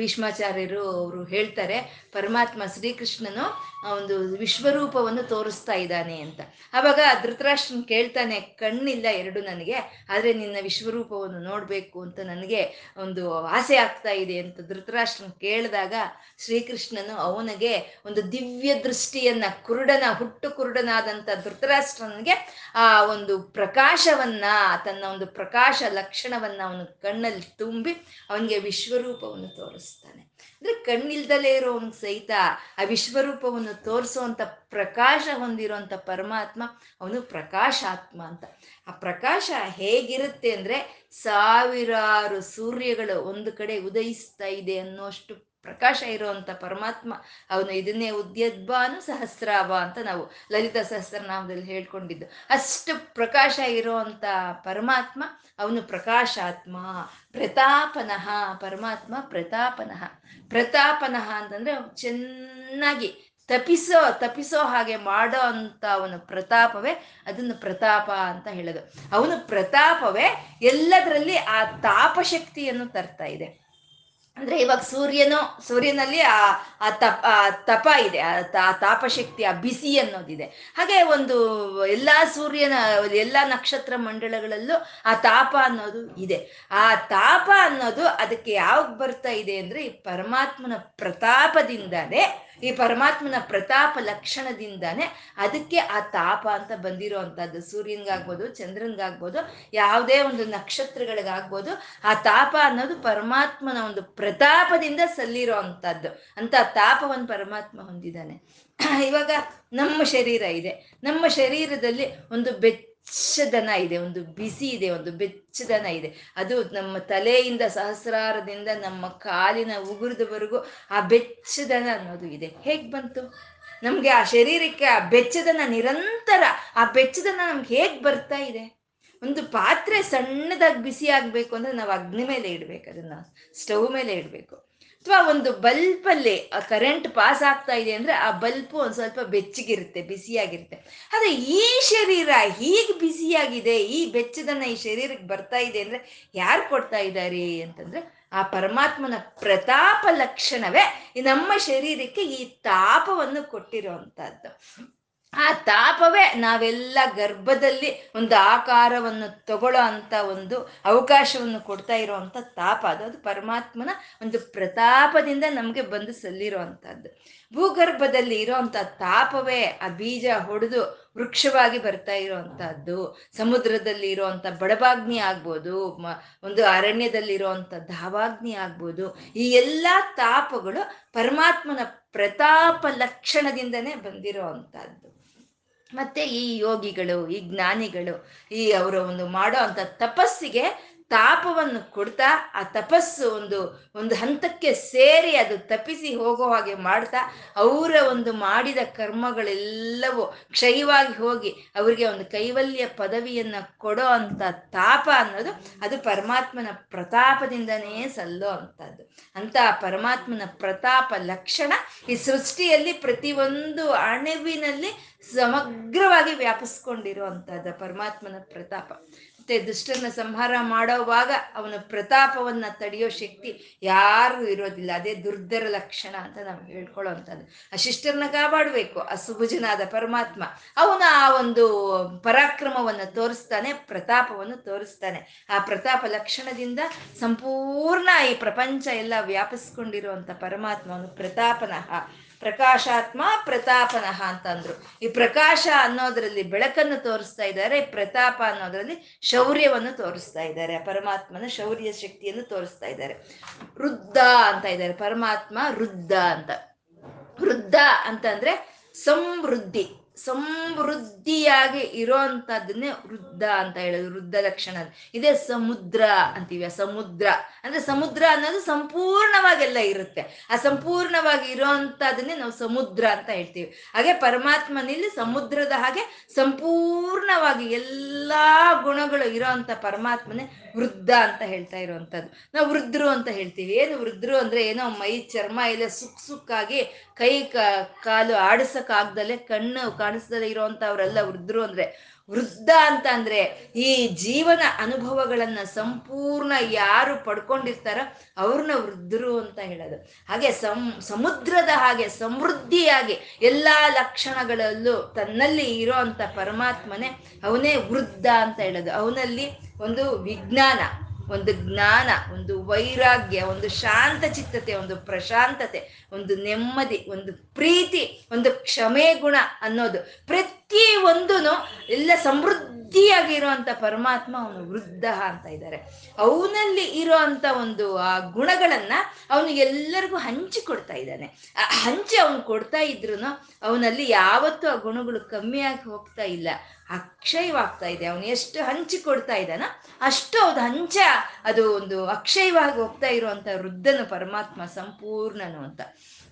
ಭೀಷ್ಮಾಚಾರ್ಯರು ಅವರು ಹೇಳ್ತಾರೆ, ಪರಮಾತ್ಮ ಶ್ರೀಕೃಷ್ಣನು ಒಂದು ವಿಶ್ವರೂಪವನ್ನು ತೋರಿಸ್ತಾ ಇದ್ದಾನೆ ಅಂತ. ಆವಾಗ ಧೃತರಾಷ್ಟ್ರನ್ ಕೇಳ್ತಾನೆ, ಕಣ್ಣಿಲ್ಲ ಎರಡು ನನಗೆ, ಆದರೆ ನಿನ್ನ ವಿಶ್ವರೂಪವನ್ನು ನೋಡಬೇಕು ಅಂತ ನನಗೆ ಒಂದು ಆಸೆ ಆಗ್ತಾ ಇದೆ ಅಂತ ಧೃತರಾಷ್ಟ್ರನ್ ಕೇಳಿದಾಗ ಶ್ರೀಕೃಷ್ಣನು ಅವನಿಗೆ ಒಂದು ದಿವ್ಯ ದೃಷ್ಟಿಯನ್ನ, ಕುರುಡನ, ಹುಟ್ಟು ಕುರುಡನಾದಂಥ ಧೃತರಾಷ್ಟ್ರನಿಗೆ ಆ ಒಂದು ಪ್ರಕಾಶವನ್ನ, ತನ್ನ ಒಂದು ಪ್ರಕಾಶ ಲಕ್ಷಣವನ್ನ ಅವನು ಕಣ್ಣಲ್ಲಿ ತುಂಬಿ ಅವನಿಗೆ ವಿಶ್ವರೂಪವನ್ನು ತೋರಿಸ್ತಾನೆ. ಅಂದ್ರೆ ಕಣ್ಣಿಲ್ದಲೇ ಇರೋನ್ ಸಹಿತ ಆ ವಿಶ್ವರೂಪವನ್ನು ತೋರಿಸುವಂತ ಪ್ರಕಾಶ ಹೊಂದಿರುವಂತ ಪರಮಾತ್ಮ, ಅವನು ಪ್ರಕಾಶಾತ್ಮ ಅಂತ. ಆ ಪ್ರಕಾಶ ಹೇಗಿರುತ್ತೆ ಅಂದ್ರೆ ಸಾವಿರಾರು ಸೂರ್ಯಗಳು ಒಂದು ಕಡೆ ಉದಯಿಸ್ತಾ ಇದೆ ಅನ್ನೋಷ್ಟು ಪ್ರಕಾಶ ಇರುವಂತ ಪರಮಾತ್ಮ, ಅವನು ಇದನ್ನೇ ಉದ್ಯದ್ಬಾನು ಸಹಸ್ರಾಭ ಅಂತ ನಾವು ಲಲಿತ ಸಹಸ್ರನಾಮದಲ್ಲಿ ಹೇಳ್ಕೊಂಡಿದ್ದು. ಅಷ್ಟು ಪ್ರಕಾಶ ಇರುವಂತ ಪರಮಾತ್ಮ, ಅವನು ಪ್ರಕಾಶಾತ್ಮ. ಪ್ರತಾಪನಃ, ಪರಮಾತ್ಮ ಪ್ರತಾಪನಃ. ಪ್ರತಾಪನಃ ಅಂತಂದ್ರೆ ಚೆನ್ನಾಗಿ ತಪಿಸೋ ತಪಿಸೋ ಹಾಗೆ ಮಾಡೋ ಅಂತ ಅವನು ಪ್ರತಾಪವೇ ಅದನ್ನು ಪ್ರತಾಪ ಅಂತ ಹೇಳೋದು. ಅವನು ಪ್ರತಾಪವೇ ಎಲ್ಲದರಲ್ಲಿ ಆ ತಾಪಶಕ್ತಿಯನ್ನು ತರ್ತಾ ಇದೆ. ಅಂದ್ರೆ ಇವಾಗ ಸೂರ್ಯನು, ಸೂರ್ಯನಲ್ಲಿ ಆ ಆ ತಪ ಆ ತಪ ಇದೆ, ಆ ತಾಪಶಕ್ತಿ, ಆ ಬಿಸಿ ಅನ್ನೋದಿದೆ. ಹಾಗೆ ಒಂದು ಎಲ್ಲಾ ಸೂರ್ಯನ, ಎಲ್ಲಾ ನಕ್ಷತ್ರ ಮಂಡಳಗಳಲ್ಲೂ ಆ ತಾಪ ಅನ್ನೋದು ಇದೆ. ಆ ತಾಪ ಅನ್ನೋದು ಅದಕ್ಕೆ ಯಾವಾಗ ಬರ್ತಾ ಇದೆ ಅಂದ್ರೆ ಈ ಪರಮಾತ್ಮನ ಪ್ರತಾಪದಿಂದಾನೇ ಈ ಪರಮಾತ್ಮನ ಪ್ರತಾಪ ಲಕ್ಷಣದಿಂದಾನೆ ಅದಕ್ಕೆ ಆ ತಾಪ ಅಂತ ಬಂದಿರೋ ಸೂರ್ಯನ್ಗಾಗ್ಬೋದು, ಚಂದ್ರನ್ಗಾಗ್ಬೋದು, ಯಾವುದೇ ಒಂದು ನಕ್ಷತ್ರಗಳಿಗಾಗ್ಬೋದು, ಆ ತಾಪ ಅನ್ನೋದು ಪರಮಾತ್ಮನ ಒಂದು ಪ್ರತಾಪದಿಂದ ಸಲ್ಲಿರೋ ಅಂಥದ್ದು. ಅಂತ ತಾಪವನ್ನು ಪರಮಾತ್ಮ ಹೊಂದಿದ್ದಾನೆ. ಇವಾಗ ನಮ್ಮ ಶರೀರ ಇದೆ. ನಮ್ಮ ಶರೀರದಲ್ಲಿ ಒಂದು ಬೆಚ್ಚದನ ಇದೆ, ಒಂದು ಬಿಸಿ ಇದೆ, ಒಂದು ಬೆಚ್ಚದನ ಇದೆ. ಅದು ನಮ್ಮ ತಲೆಯಿಂದ ಸಹಸ್ರಾರದಿಂದ ನಮ್ಮ ಕಾಲಿನ ಉಗುರದವರೆಗೂ ಆ ಬೆಚ್ಚದನ ಅನ್ನೋದು ಇದೆ. ಹೇಗೆ ಬಂತು? ನಮಗೆ ಆ ಶರೀರಕ್ಕೆ ಆ ಬೆಚ್ಚದನ ನಿರಂತರ, ಆ ಬೆಚ್ಚದನ ನಮ್ಗೆ ಹೇಗೆ ಬರ್ತಾ ಇದೆ? ಒಂದು ಪಾತ್ರೆ ಸಣ್ಣದಾಗಿ ಬಿಸಿ ಆಗಬೇಕು ಅಂದ್ರೆ ನಾವು ಅಗ್ನಿ ಮೇಲೆ ಇಡಬೇಕು, ಅದನ್ನು ಸ್ಟವ್ ಮೇಲೆ ಇಡ್ಬೇಕು. ಅಥವಾ ಒಂದು ಬಲ್ಬಲ್ಲಿ ಕರೆಂಟ್ ಪಾಸ್ ಆಗ್ತಾ ಇದೆ ಅಂದ್ರೆ ಆ ಬಲ್ಬು ಒಂದು ಸ್ವಲ್ಪ ಬೆಚ್ಚಗಿರುತ್ತೆ, ಬಿಸಿಯಾಗಿರುತ್ತೆ. ಆದ್ರೆ ಈ ಶರೀರ ಹೀಗೆ ಬಿಸಿಯಾಗಿದೆ, ಈ ಬೆಚ್ಚದನ್ನ ಈ ಶರೀರಕ್ಕೆ ಬರ್ತಾ ಇದೆ ಅಂದ್ರೆ ಯಾರು ಕೊಡ್ತಾ ಇದ್ದಾರೆ ಅಂತಂದ್ರೆ ಆ ಪರಮಾತ್ಮನ ಪ್ರತಾಪ ಲಕ್ಷಣವೇ ನಮ್ಮ ಶರೀರಕ್ಕೆ ಈ ತಾಪವನ್ನು ಕೊಟ್ಟಿರುವಂತಹದ್ದು. ಆ ತಾಪವೇ ನಾವೆಲ್ಲ ಗರ್ಭದಲ್ಲಿ ಒಂದು ಆಕಾರವನ್ನು ತಗೊಳ್ಳೋ ಅಂತ ಒಂದು ಅವಕಾಶವನ್ನು ಕೊಡ್ತಾ ಇರುವಂತ ತಾಪ. ಅದು ಅದು ಪರಮಾತ್ಮನ ಒಂದು ಪ್ರತಾಪದಿಂದ ನಮಗೆ ಬಂದು ಸಲ್ಲಿರುವಂತಹದ್ದು ಭೂಗರ್ಭದಲ್ಲಿ ಇರೋಂಥ ತಾಪವೇ ಆ ಬೀಜ ಹೊಡೆದು ವೃಕ್ಷವಾಗಿ ಬರ್ತಾ ಇರೋವಂಥದ್ದು ಸಮುದ್ರದಲ್ಲಿ ಇರುವಂತ ಬಡಬಾಗ್ನಿ ಆಗ್ಬೋದು ಒಂದು ಅರಣ್ಯದಲ್ಲಿ ಇರುವಂತ ಧಾವಾಗ್ನಿ ಆಗ್ಬೋದು. ಈ ಎಲ್ಲ ತಾಪಗಳು ಪರಮಾತ್ಮನ ಪ್ರತಾಪ ಲಕ್ಷಣದಿಂದನೇ ಬಂದಿರೋ ಮತ್ತೆ ಈ ಯೋಗಿಗಳು ಈ ಜ್ಞಾನಿಗಳು ಈ ಅವರ ಒಂದು ಮಾಡೋ ಅಂತ ತಪಸ್ಸಿಗೆ ತಾಪವನ್ನು ಕೊಡ್ತಾ, ಆ ತಪಸ್ಸು ಒಂದು ಒಂದು ಹಂತಕ್ಕೆ ಸೇರಿ ಅದು ತಪ್ಪಿಸಿ ಹೋಗೋ ಹಾಗೆ ಮಾಡ್ತಾ, ಅವರ ಒಂದು ಮಾಡಿದ ಕರ್ಮಗಳೆಲ್ಲವೂ ಕ್ಷಯವಾಗಿ ಹೋಗಿ ಅವರಿಗೆ ಒಂದು ಕೈವಲ್ಯ ಪದವಿಯನ್ನ ಕೊಡೋ ಅಂತ ತಾಪ ಅನ್ನೋದು ಅದು ಪರಮಾತ್ಮನ ಪ್ರತಾಪದಿಂದನೇ ಸಲ್ಲೋ ಅಂತದ್ದು. ಅಂತ ಪರಮಾತ್ಮನ ಪ್ರತಾಪ ಲಕ್ಷಣ ಈ ಸೃಷ್ಟಿಯಲ್ಲಿ ಪ್ರತಿಯೊಂದು ಅಣುವಿನಲ್ಲಿ ಸಮಗ್ರವಾಗಿ ವ್ಯಾಪಿಸ್ಕೊಂಡಿರುವಂಥದ್ದು ಪರಮಾತ್ಮನ ಪ್ರತಾಪ. ಮತ್ತೆ ದುಷ್ಟನ ಸಂಹಾರ ಮಾಡೋವಾಗ ಅವನ ಪ್ರತಾಪವನ್ನ ತಡೆಯೋ ಶಕ್ತಿ ಯಾರು ಇರೋದಿಲ್ಲ. ಅದೇ ದುರ್ಧರ ಲಕ್ಷಣ ಅಂತ ನಾವು ಹೇಳ್ಕೊಳ್ಳೋ ಆ ಶಿಷ್ಟರನ್ನ ಕಾಪಾಡಬೇಕು. ಆ ಸುಭುಜನಾದ ಪರಮಾತ್ಮ ಅವನ ಆ ಒಂದು ಪರಾಕ್ರಮವನ್ನು ತೋರಿಸ್ತಾನೆ, ಪ್ರತಾಪವನ್ನು ತೋರಿಸ್ತಾನೆ. ಆ ಪ್ರತಾಪ ಲಕ್ಷಣದಿಂದ ಸಂಪೂರ್ಣ ಈ ಪ್ರಪಂಚ ಎಲ್ಲ ವ್ಯಾಪಿಸ್ಕೊಂಡಿರುವಂಥ ಪರಮಾತ್ಮ ಪ್ರತಾಪನಃ ಪ್ರಕಾಶಾತ್ಮ ಪ್ರತಾಪನಃ ಅಂತಂದ್ರು. ಈ ಪ್ರಕಾಶ ಅನ್ನೋದ್ರಲ್ಲಿ ಬೆಳಕನ್ನು ತೋರಿಸ್ತಾ ಇದ್ದಾರೆ, ಪ್ರತಾಪ ಅನ್ನೋದ್ರಲ್ಲಿ ಶೌರ್ಯವನ್ನು ತೋರಿಸ್ತಾ ಇದ್ದಾರೆ, ಪರಮಾತ್ಮನ ಶೌರ್ಯ ಶಕ್ತಿಯನ್ನು ತೋರಿಸ್ತಾ ಇದ್ದಾರೆ. ವೃದ್ಧ ಅಂತ ಇದ್ದಾರೆ, ಪರಮಾತ್ಮ ವೃದ್ಧ ಅಂತ. ವೃದ್ಧ ಅಂತಂದ್ರೆ ಸಮೃದ್ಧಿ ಸಮೃದ್ಧಿಯಾಗಿ ಇರೋಂಥದ್ದನ್ನೇ ವೃದ್ಧ ಅಂತ ಹೇಳೋದು ವೃದ್ಧ ಲಕ್ಷಣ ಇದೇ ಸಮುದ್ರ ಅಂತೀವಿ, ಆ ಸಮುದ್ರ. ಅಂದ್ರೆ ಸಮುದ್ರ ಅನ್ನೋದು ಸಂಪೂರ್ಣವಾಗೆಲ್ಲ ಇರುತ್ತೆ. ಆ ಸಂಪೂರ್ಣವಾಗಿ ಇರೋಂಥದ್ದನ್ನೇ ನಾವು ಸಮುದ್ರ ಅಂತ ಹೇಳ್ತೀವಿ. ಹಾಗೆ ಪರಮಾತ್ಮನಲ್ಲಿ ಸಮುದ್ರದ ಹಾಗೆ ಸಂಪೂರ್ಣವಾಗಿ ಎಲ್ಲಾ ಗುಣಗಳು ಇರೋಂಥ ಪರಮಾತ್ಮನೇ ವೃದ್ಧ ಅಂತ ಹೇಳ್ತಾ ಇರುವಂಥದ್ದು. ನಾವು ವೃದ್ಧರು ಅಂತ ಹೇಳ್ತೀವಿ. ಏನು ವೃದ್ಧರು ಅಂದ್ರೆ ಏನೋ ಮೈ ಚರ್ಮ ಎಲ್ಲ ಸುಕ್ ಸುಕ್ಕಾಗಿ ಕೈ ಕಾಲು ಆಡಿಸಕ್ ಆಗ್ದಲೆ ಕಣ್ಣು ಕಾಣಿಸ್ದಲೆ ಇರೋಂಥವ್ರೆಲ್ಲ ವೃದ್ಧರು ಅಂದ್ರೆ, ವೃದ್ಧ ಅಂತ ಅಂದ್ರೆ ಈ ಜೀವನ ಅನುಭವಗಳನ್ನ ಸಂಪೂರ್ಣ ಯಾರು ಪಡ್ಕೊಂಡಿರ್ತಾರೋ ಅವ್ರನ್ನ ವೃದ್ಧರು ಅಂತ ಹೇಳೋದು. ಹಾಗೆ ಸಂ, ಸಮುದ್ರದ ಹಾಗೆ ಸಮೃದ್ಧಿಯಾಗಿ ಎಲ್ಲಾ ಲಕ್ಷಣಗಳಲ್ಲೂ ತನ್ನಲ್ಲಿ ಇರೋ ಅಂತ ಪರಮಾತ್ಮನೇ ಅವನೇ ವೃದ್ಧ ಅಂತ ಹೇಳೋದು. ಅವನಲ್ಲಿ ಒಂದು ವಿಜ್ಞಾನ, ಒಂದು ಜ್ಞಾನ, ಒಂದು ವೈರಾಗ್ಯ, ಒಂದು ಶಾಂತ ಚಿತ್ತತೆ, ಒಂದು ಪ್ರಶಾಂತತೆ ಒಂದು ನೆಮ್ಮದಿ, ಒಂದು ಪ್ರೀತಿ, ಒಂದು ಕ್ಷಮೆ ಗುಣ ಅನ್ನೋದು. ಪ್ರತಿ ಒಂದೂ ಎಲ್ಲ ಸಮೃದ್ಧಿಯಾಗಿರುವಂತ ಪರಮಾತ್ಮ ಅವನು ವೃದ್ಧ ಅಂತ ಇದ್ದಾರೆ. ಅವನಲ್ಲಿ ಇರೋಂಥ ಒಂದು, ಆ, ಗುಣಗಳನ್ನ ಅವನು ಎಲ್ಲರಿಗೂ ಹಂಚಿಕೊಡ್ತಾ ಇದ್ದಾನೆ. ಆ, ಹಂಚಿ ಅವನು ಕೊಡ್ತಾ ಇದ್ರು ಅವನಲ್ಲಿ ಯಾವತ್ತೂ ಆ ಗುಣಗಳು ಕಮ್ಮಿಯಾಗಿ ಹೋಗ್ತಾ ಇಲ್ಲ. ಅಕ್ಷಯವಾಗ್ತಾ ಇದೆ. ಅವನು ಎಷ್ಟು ಹಂಚಿ ಕೊಡ್ತಾ ಇದ್ದಾನೋ ಅಷ್ಟು ಅದು ಹಂಚ ಅದು ಒಂದು ಅಕ್ಷಯವಾಗಿ ಹೋಗ್ತಾ ಇರುವಂತ ವೃದ್ಧನು ಪರಮಾತ್ಮ ಸಂಪೂರ್ಣನು ಅಂತ.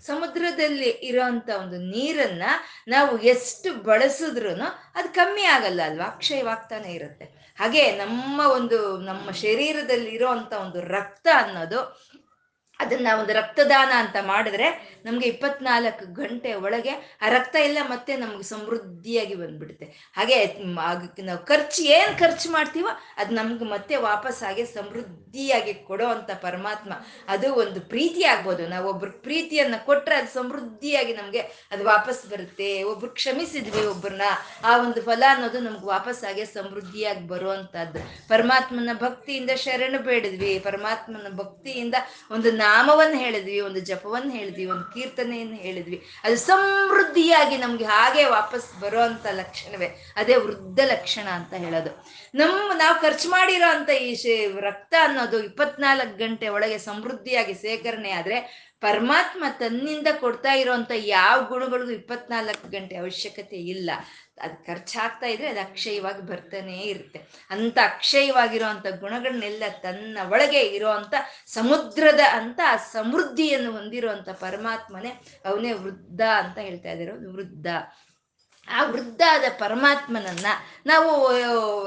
ಸಮುದ್ರದಲ್ಲಿ ಇರೋಂಥ ಒಂದು ನೀರನ್ನ ನಾವು ಎಷ್ಟು ಬಳಸಿದ್ರು ಅದು ಕಮ್ಮಿ ಆಗಲ್ಲ ಅಲ್ವಾ? ಅಕ್ಷಯವಾಗ್ತಾನೆ ಇರುತ್ತೆ. ಹಾಗೆ ನಮ್ಮ ಒಂದು, ನಮ್ಮ ಶರೀರದಲ್ಲಿ ಇರೋಂಥ ಒಂದು ರಕ್ತ ಅನ್ನೋದು ಅದನ್ನ ಒಂದು ರಕ್ತದಾನ ಅಂತ ಮಾಡಿದ್ರೆ ನಮ್ಗೆ ಇಪ್ಪತ್ನಾಲ್ಕು ಗಂಟೆ ಒಳಗೆ ಆ ರಕ್ತ ಎಲ್ಲ ಮತ್ತೆ ನಮ್ಗೆ ಸಮೃದ್ಧಿಯಾಗಿ ಬಂದ್ಬಿಡುತ್ತೆ. ಹಾಗೆ ನಾವು ಖರ್ಚು, ಏನ್ ಖರ್ಚು ಮಾಡ್ತೀವೋ ಅದು ನಮ್ಗೆ ಮತ್ತೆ ವಾಪಸ್ ಹಾಗೆ ಸಮೃದ್ಧಿಯಾಗಿ ಕೊಡೋ ಅಂತ ಪರಮಾತ್ಮ ಅದು ಒಂದು ಪ್ರೀತಿ ಆಗ್ಬೋದು. ನಾವು ಒಬ್ರು ಪ್ರೀತಿಯನ್ನ ಕೊಟ್ರೆ ಅದು ಸಮೃದ್ಧಿಯಾಗಿ ನಮ್ಗೆ ಅದು ವಾಪಸ್ ಬರುತ್ತೆ. ಒಬ್ರು ಕ್ಷಮಿಸಿದ್ವಿ ಒಬ್ರನ್ನ, ಆ ಒಂದು ಫಲ ಅನ್ನೋದು ನಮ್ಗೆ ವಾಪಸ್ ಹಾಗೆ ಸಮೃದ್ಧಿಯಾಗಿ ಬರುವಂತಹದ್ದು. ಪರಮಾತ್ಮನ ಭಕ್ತಿಯಿಂದ ಶರಣ ಬೇಡಿದ್ವಿ. ಪರಮಾತ್ಮನ ಭಕ್ತಿಯಿಂದ ಒಂದು ನಾಮವನ್ನು ಹೇಳಿದ್ವಿ, ಒಂದು ಜಪವನ್ನು ಹೇಳಿದ್ವಿ, ಒಂದು ಕೀರ್ತನೆಯನ್ನು ಹೇಳಿದ್ವಿ. ಅದು ಸಮೃದ್ಧಿಯಾಗಿ ನಮ್ಗೆ ಹಾಗೆ ವಾಪಸ್ ಬರುವಂತ ಲಕ್ಷಣವೇ. ಅದೇ ವೃದ್ಧ ಲಕ್ಷಣ ಅಂತ ಹೇಳೋದು. ನಮ್ಮ ನಾವು ಖರ್ಚು ಮಾಡಿರೋ ಅಂತ ಈ ರಕ್ತ ಅನ್ನೋದು ಇಪ್ಪತ್ನಾಲ್ಕು ಗಂಟೆ ಒಳಗೆ ಸಮೃದ್ಧಿಯಾಗಿ ಸೇಕರಣೆ ಆದ್ರೆ ಪರಮಾತ್ಮ ತನ್ನಿಂದ ಕೊಡ್ತಾ ಇರೋಂಥ ಯಾವ ಗುಣಗಳಿಗೂ ಇಪ್ಪತ್ನಾಲ್ಕು ಗಂಟೆ ಅವಶ್ಯಕತೆ ಇಲ್ಲ. ಅದು ಖರ್ಚಾಗ್ತಾ ಇದ್ರೆ ಅದು ಅಕ್ಷಯವಾಗಿ ಬರ್ತಾನೆ ಇರುತ್ತೆ. ಅಂತ ಅಕ್ಷಯವಾಗಿರುವಂಥ ಗುಣಗಳನ್ನೆಲ್ಲ ತನ್ನ ಒಳಗೆ ಇರುವಂತ ಸಮುದ್ರದ ಅಂತ ಸಮೃದ್ಧಿಯನ್ನು ಹೊಂದಿರುವಂತ ಪರಮಾತ್ಮನೇ ಅವನೇ ವೃದ್ಧ ಅಂತ ಹೇಳ್ತಾ ಇದ್ದಾರೆ. ವೃದ್ಧ. ಆ ವೃದ್ಧಾದ ಪರಮಾತ್ಮನನ್ನ ನಾವು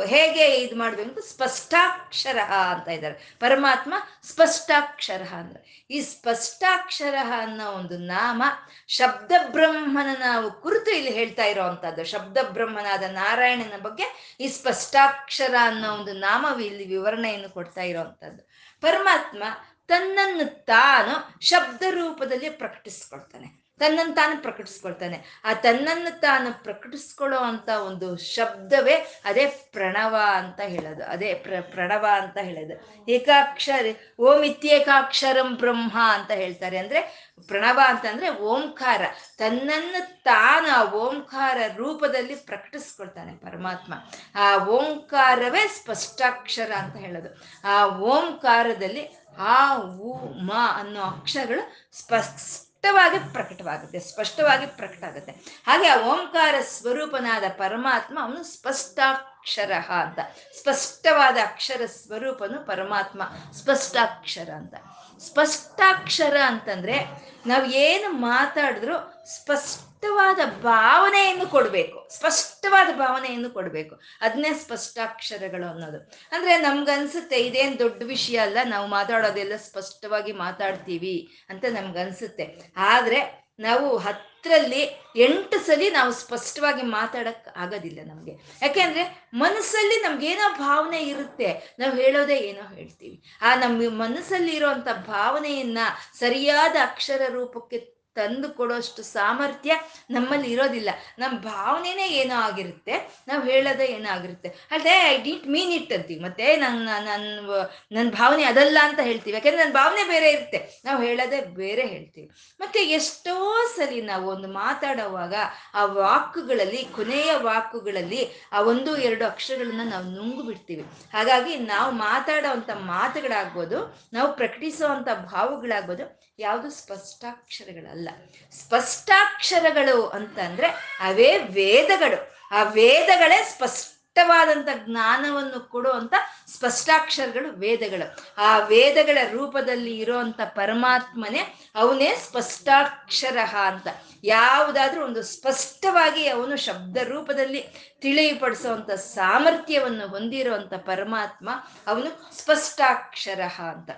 ಹೇಗೆ ಇದು ಮಾಡ್ಬೇಕು ಸ್ಪಷ್ಟಾಕ್ಷರ ಅಂತ ಇದ್ದಾರೆ. ಪರಮಾತ್ಮ ಸ್ಪಷ್ಟಾಕ್ಷರ ಅಂದ್ರೆ, ಈ ಸ್ಪಷ್ಟಾಕ್ಷರ ಅನ್ನೋ ಒಂದು ನಾಮ ಶಬ್ದ ಬ್ರಹ್ಮನ ನಾವು ಕುರಿತು ಇಲ್ಲಿ ಹೇಳ್ತಾ ಇರೋವಂಥದ್ದು. ಶಬ್ದ ಬ್ರಹ್ಮನಾದ ನಾರಾಯಣನ ಬಗ್ಗೆ ಈ ಸ್ಪಷ್ಟಾಕ್ಷರ ಅನ್ನೋ ಒಂದು ನಾಮ ಇಲ್ಲಿ ವಿವರಣೆಯನ್ನು ಕೊಡ್ತಾ ಇರೋವಂಥದ್ದು. ಪರಮಾತ್ಮ ತನ್ನನ್ನು ತಾನು ಶಬ್ದ ರೂಪದಲ್ಲಿ ಪ್ರಕಟಿಸ್ಕೊಳ್ತಾನೆ. ತನ್ನನ್ನು ತಾನು ಪ್ರಕಟಿಸ್ಕೊಳ್ತಾನೆ. ಆ ತನ್ನನ್ನು ತಾನು ಪ್ರಕಟಿಸ್ಕೊಳ್ಳೋ ಅಂತ ಒಂದು ಶಬ್ದವೇ ಅದೇ ಪ್ರಣವ ಅಂತ ಹೇಳೋದು. ಅದೇ ಪ್ರ, ಪ್ರಣವ ಅಂತ ಹೇಳೋದು. ಏಕಾಕ್ಷರ, ಓಂ ಇತ್ಯೇಕಾಕ್ಷರಂ ಬ್ರಹ್ಮ ಅಂತ ಹೇಳ್ತಾರೆ. ಅಂದ್ರೆ ಪ್ರಣವ ಅಂತಂದ್ರೆ ಓಂಕಾರ. ತನ್ನನ್ನು ತಾನು ಆ ಓಂಕಾರ ರೂಪದಲ್ಲಿ ಪ್ರಕಟಿಸ್ಕೊಳ್ತಾನೆ ಪರಮಾತ್ಮ. ಆ ಓಂಕಾರವೇ ಸ್ಪಷ್ಟಾಕ್ಷರ ಅಂತ ಹೇಳೋದು. ಆ ಓಂಕಾರದಲ್ಲಿ ಆ, ಉ, ಮ ಅನ್ನೋ ಅಕ್ಷರಗಳು ಸ್ಪಷ್ಟ ಸ್ಪಷ್ಟವಾಗಿ ಪ್ರಕಟವಾಗುತ್ತೆ, ಸ್ಪಷ್ಟವಾಗಿ ಪ್ರಕಟ ಆಗುತ್ತೆ ಹಾಗೆ ಆ ಓಂಕಾರ ಸ್ವರೂಪನಾದ ಪರಮಾತ್ಮ ಅವನು ಸ್ಪಷ್ಟಾಕ್ಷರ ಅಂತ, ಸ್ಪಷ್ಟವಾದ ಅಕ್ಷರ ಸ್ವರೂಪನು ಪರಮಾತ್ಮ, ಸ್ಪಷ್ಟಾಕ್ಷರ ಅಂತ. ಸ್ಪಷ್ಟಾಕ್ಷರ ಅಂತಂದ್ರೆ ನಾವು ಏನು ಮಾತಾಡಿದ್ರು ಸ್ಪಷ್ಟವಾದ ಭಾವನೆಯನ್ನು ಕೊಡಬೇಕು. ಸ್ಪಷ್ಟವಾದ ಭಾವನೆಯನ್ನು ಕೊಡಬೇಕು. ಅದನ್ನೇ ಸ್ಪಷ್ಟಾಕ್ಷರಗಳು ಅನ್ನೋದು. ಅಂದ್ರೆ ನಮ್ಗನ್ಸುತ್ತೆ ಇದೇನು ದೊಡ್ಡ ವಿಷಯ ಅಲ್ಲ, ನಾವು ಮಾತಾಡೋದೆಲ್ಲ ಸ್ಪಷ್ಟವಾಗಿ ಮಾತಾಡ್ತೀವಿ ಅಂತ ನಮ್ಗನ್ಸುತ್ತೆ. ಆದ್ರೆ ನಾವು ಹತ್ತರಲ್ಲಿ ಎಂಟು ಸಲಿ ನಾವು ಸ್ಪಷ್ಟವಾಗಿ ಮಾತಾಡಕ್ ಆಗೋದಿಲ್ಲ ನಮಗೆ. ಯಾಕೆಂದ್ರೆ ಮನಸ್ಸಲ್ಲಿ ನಮ್ಗೇನೋ ಭಾವನೆ ಇರುತ್ತೆ. ನಾವು ಹೇಳೋದೇ ಏನೋ ಹೇಳ್ತೀವಿ. ಆ ನಮ್ಮ ಮನಸ್ಸಲ್ಲಿ ಇರುವಂತ ಭಾವನೆಯನ್ನ ಸರಿಯಾದ ಅಕ್ಷರ ರೂಪಕ್ಕೆ ತಂದು ಕೊಡೋಷ್ಟು ಸಾಮರ್ಥ್ಯ ನಮ್ಮಲ್ಲಿ ಇರೋದಿಲ್ಲ. ನಮ್ಮ ಭಾವನೆನೇ ಏನೋ ಆಗಿರುತ್ತೆ, ನಾವು ಹೇಳೋದೇ ಏನೋ ಆಗಿರುತ್ತೆ. ಅಲ್ಲದೆ ಐ ಡಿಂಟ್ ಮೀನ್ ಇಟ್ ಅಂತೀವಿ. ಮತ್ತೆ ನನ್ನ ನನ್ನ ನನ್ನ ಭಾವನೆ ಅದಲ್ಲ ಅಂತ ಹೇಳ್ತೀವಿ. ಯಾಕೆಂದ್ರೆ ನನ್ನ ಭಾವನೆ ಬೇರೆ ಇರುತ್ತೆ. ನಾವು ಹೇಳೋದೇ ಬೇರೆ ಹೇಳ್ತೀವಿ. ಮತ್ತೆ ಎಷ್ಟೋ ಸಲಿ ನಾವು ಒಂದು ಮಾತಾಡುವಾಗ ಆ ವಾಕುಗಳಲ್ಲಿ, ಕೊನೆಯ ವಾಕುಗಳಲ್ಲಿ ಆ ಒಂದು, ಎರಡು ಅಕ್ಷರಗಳನ್ನ ನಾವು ನುಂಗು ಬಿಡ್ತೀವಿ. ಹಾಗಾಗಿ ನಾವು ಮಾತಾಡೋವಂಥ ಮಾತುಗಳಾಗ್ಬೋದು, ನಾವು ಪ್ರಕಟಿಸುವಂಥ ಭಾವಗಳಾಗ್ಬೋದು, ಯಾವುದು ಸ್ಪಷ್ಟಾಕ್ಷರಗಳಲ್ಲ. ಸ್ಪಷ್ಟಾಕ್ಷರಗಳು ಅಂತಂದ್ರೆ ಅವೇ ವೇದಗಳು. ಆ ವೇದಗಳೇ ಸ್ಪಷ್ಟವಾದಂಥ ಜ್ಞಾನವನ್ನು ಕೊಡುವಂತ ಸ್ಪಷ್ಟಾಕ್ಷರಗಳು ವೇದಗಳು. ಆ ವೇದಗಳ ರೂಪದಲ್ಲಿ ಇರುವಂತ ಪರಮಾತ್ಮನೇ ಅವನೇ ಸ್ಪಷ್ಟಾಕ್ಷರ ಅಂತ. ಯಾವುದಾದ್ರೂ ಒಂದು ಸ್ಪಷ್ಟವಾಗಿ ಅವನು ಶಬ್ದ ರೂಪದಲ್ಲಿ ತಿಳಿಪಡಿಸುವಂತ ಸಾಮರ್ಥ್ಯವನ್ನು ಹೊಂದಿರುವಂತ ಪರಮಾತ್ಮ ಅವನು ಸ್ಪಷ್ಟಾಕ್ಷರ ಅಂತ.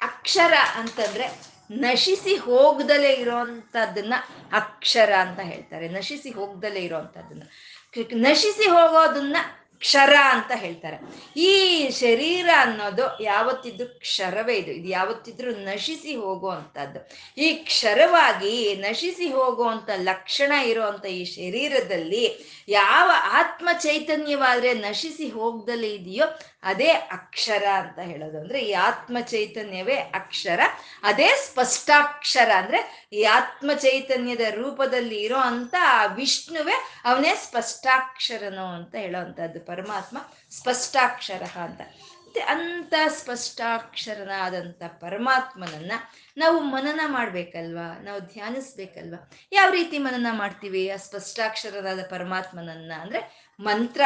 ಅಕ್ಷರ ಅಂತಂದ್ರೆ ನಶಿಸಿ ಹೋಗ್ದಲೇ ಇರೋವಂಥದ್ದನ್ನ ಅಕ್ಷರ ಅಂತ ಹೇಳ್ತಾರೆ. ನಶಿಸಿ ಹೋಗ್ದಲೇ ಇರೋವಂಥದ್ದನ್ನ ನಶಿಸಿ ಹೋಗೋದನ್ನ ಕ್ಷರ ಅಂತ ಹೇಳ್ತಾರೆ. ಈ ಶರೀರ ಅನ್ನೋದು ಯಾವತ್ತಿದ್ರು ಕ್ಷರವೇ ಇದು. ಇದು ಯಾವತ್ತಿದ್ರು ನಶಿಸಿ ಹೋಗುವಂಥದ್ದು. ಈ ಕ್ಷರವಾಗಿ ನಶಿಸಿ ಹೋಗುವಂಥ ಲಕ್ಷಣ ಇರುವಂಥ ಈ ಶರೀರದಲ್ಲಿ ಯಾವ ಆತ್ಮ ಚೈತನ್ಯವಾದ್ರೆ ನಶಿಸಿ ಹೋಗ್ದಲೇ ಇದೆಯೋ ಅದೇ ಅಕ್ಷರ ಅಂತ ಹೇಳೋದು. ಅಂದ್ರೆ ಈ ಆತ್ಮ ಚೈತನ್ಯವೇ ಅಕ್ಷರ. ಅದೇ ಸ್ಪಷ್ಟಾಕ್ಷರ. ಅಂದ್ರೆ ಈ ಆತ್ಮ ಚೈತನ್ಯದ ರೂಪದಲ್ಲಿ ಇರೋ ಅಂತ ಆ ವಿಷ್ಣುವೇ ಅವನೇ ಸ್ಪಷ್ಟಾಕ್ಷರನು ಅಂತ ಹೇಳೋವಂಥದ್ದು ಪರಮಾತ್ಮ ಸ್ಪಷ್ಟಾಕ್ಷರ ಅಂತ. ಅಂತ ಸ್ಪಷ್ಟಾಕ್ಷರನಾದಂಥ ಪರಮಾತ್ಮನನ್ನ ನಾವು ಮನನ ಮಾಡ್ಬೇಕಲ್ವಾ? ನಾವು ಧ್ಯಾನಿಸ್ಬೇಕಲ್ವಾ? ಯಾವ ರೀತಿ ಮನನ ಮಾಡ್ತೀವಿ ಆ ಸ್ಪಷ್ಟಾಕ್ಷರನಾದ ಪರಮಾತ್ಮನನ್ನ? ಅಂದ್ರೆ ಮಂತ್ರ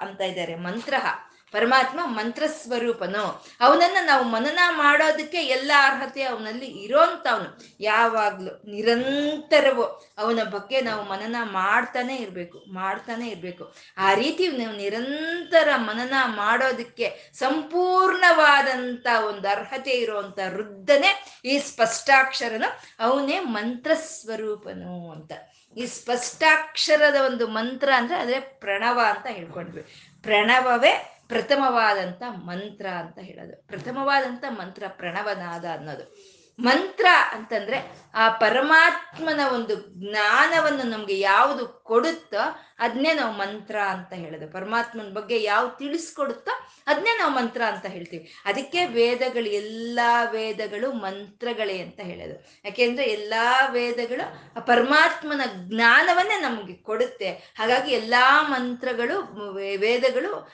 ಅಂತ ಇದ್ದಾರೆ. ಮಂತ್ರಹ. ಪರಮಾತ್ಮ ಮಂತ್ರ ಸ್ವರೂಪನು ಅವನನ್ನ ನಾವು ಮನನ ಮಾಡೋದಕ್ಕೆ ಎಲ್ಲ ಅರ್ಹತೆ ಅವನಲ್ಲಿ ಇರೋಂಥವನು. ಯಾವಾಗ್ಲೂ ನಿರಂತರವು ಅವನ ಬಗ್ಗೆ ನಾವು ಮನನ ಮಾಡ್ತಾನೆ ಇರಬೇಕು ಮಾಡ್ತಾನೆ ಇರಬೇಕು. ಆ ರೀತಿ ನಾವು ನಿರಂತರ ಮನನ ಮಾಡೋದಕ್ಕೆ ಸಂಪೂರ್ಣವಾದಂತ ಒಂದು ಅರ್ಹತೆ ಇರುವಂತ ವೃದ್ಧನೇ ಈ ಸ್ಪಷ್ಟಾಕ್ಷರನು. ಅವನೇ ಮಂತ್ರ ಸ್ವರೂಪನು ಅಂತ. ಈ ಸ್ಪಷ್ಟಾಕ್ಷರದ ಒಂದು ಮಂತ್ರ ಅಂದ್ರೆ ಅದೇ ಪ್ರಣವ ಅಂತ ಹೇಳ್ಕೊಂಡ್ವಿ. ಪ್ರಣವವೇ ಪ್ರಥಮವಾದಂಥ ಮಂತ್ರ ಅಂತ ಹೇಳೋದು. ಪ್ರಥಮವಾದಂಥ ಮಂತ್ರ ಪ್ರಣವನಾದ ಅನ್ನೋದು. ಮಂತ್ರ ಅಂತಂದ್ರೆ ಆ ಪರಮಾತ್ಮನ ಒಂದು ಜ್ಞಾನವನ್ನು ನಮ್ಗೆ ಯಾವುದು ಕೊಡುತ್ತೋ ಅದನ್ನೇ ನಾವು ಮಂತ್ರ ಅಂತ ಹೇಳೋದು. ಪರಮಾತ್ಮನ ಬಗ್ಗೆ ಯಾವ್ದು ತಿಳಿಸ್ಕೊಡುತ್ತೋ ಅದನ್ನೇ ನಾವು ಮಂತ್ರ ಅಂತ ಹೇಳ್ತೀವಿ. ಅದಕ್ಕೆ ವೇದಗಳು, ಎಲ್ಲಾ ವೇದಗಳು ಮಂತ್ರಗಳೇ ಅಂತ ಹೇಳೋದು. ಯಾಕೆಂದ್ರೆ ಎಲ್ಲಾ ವೇದಗಳು ಆ ಪರಮಾತ್ಮನ ಜ್ಞಾನವನ್ನೇ ನಮಗೆ ಕೊಡುತ್ತೆ. ಹಾಗಾಗಿ ಎಲ್ಲಾ ಮಂತ್ರಗಳು, ವೇದಗಳು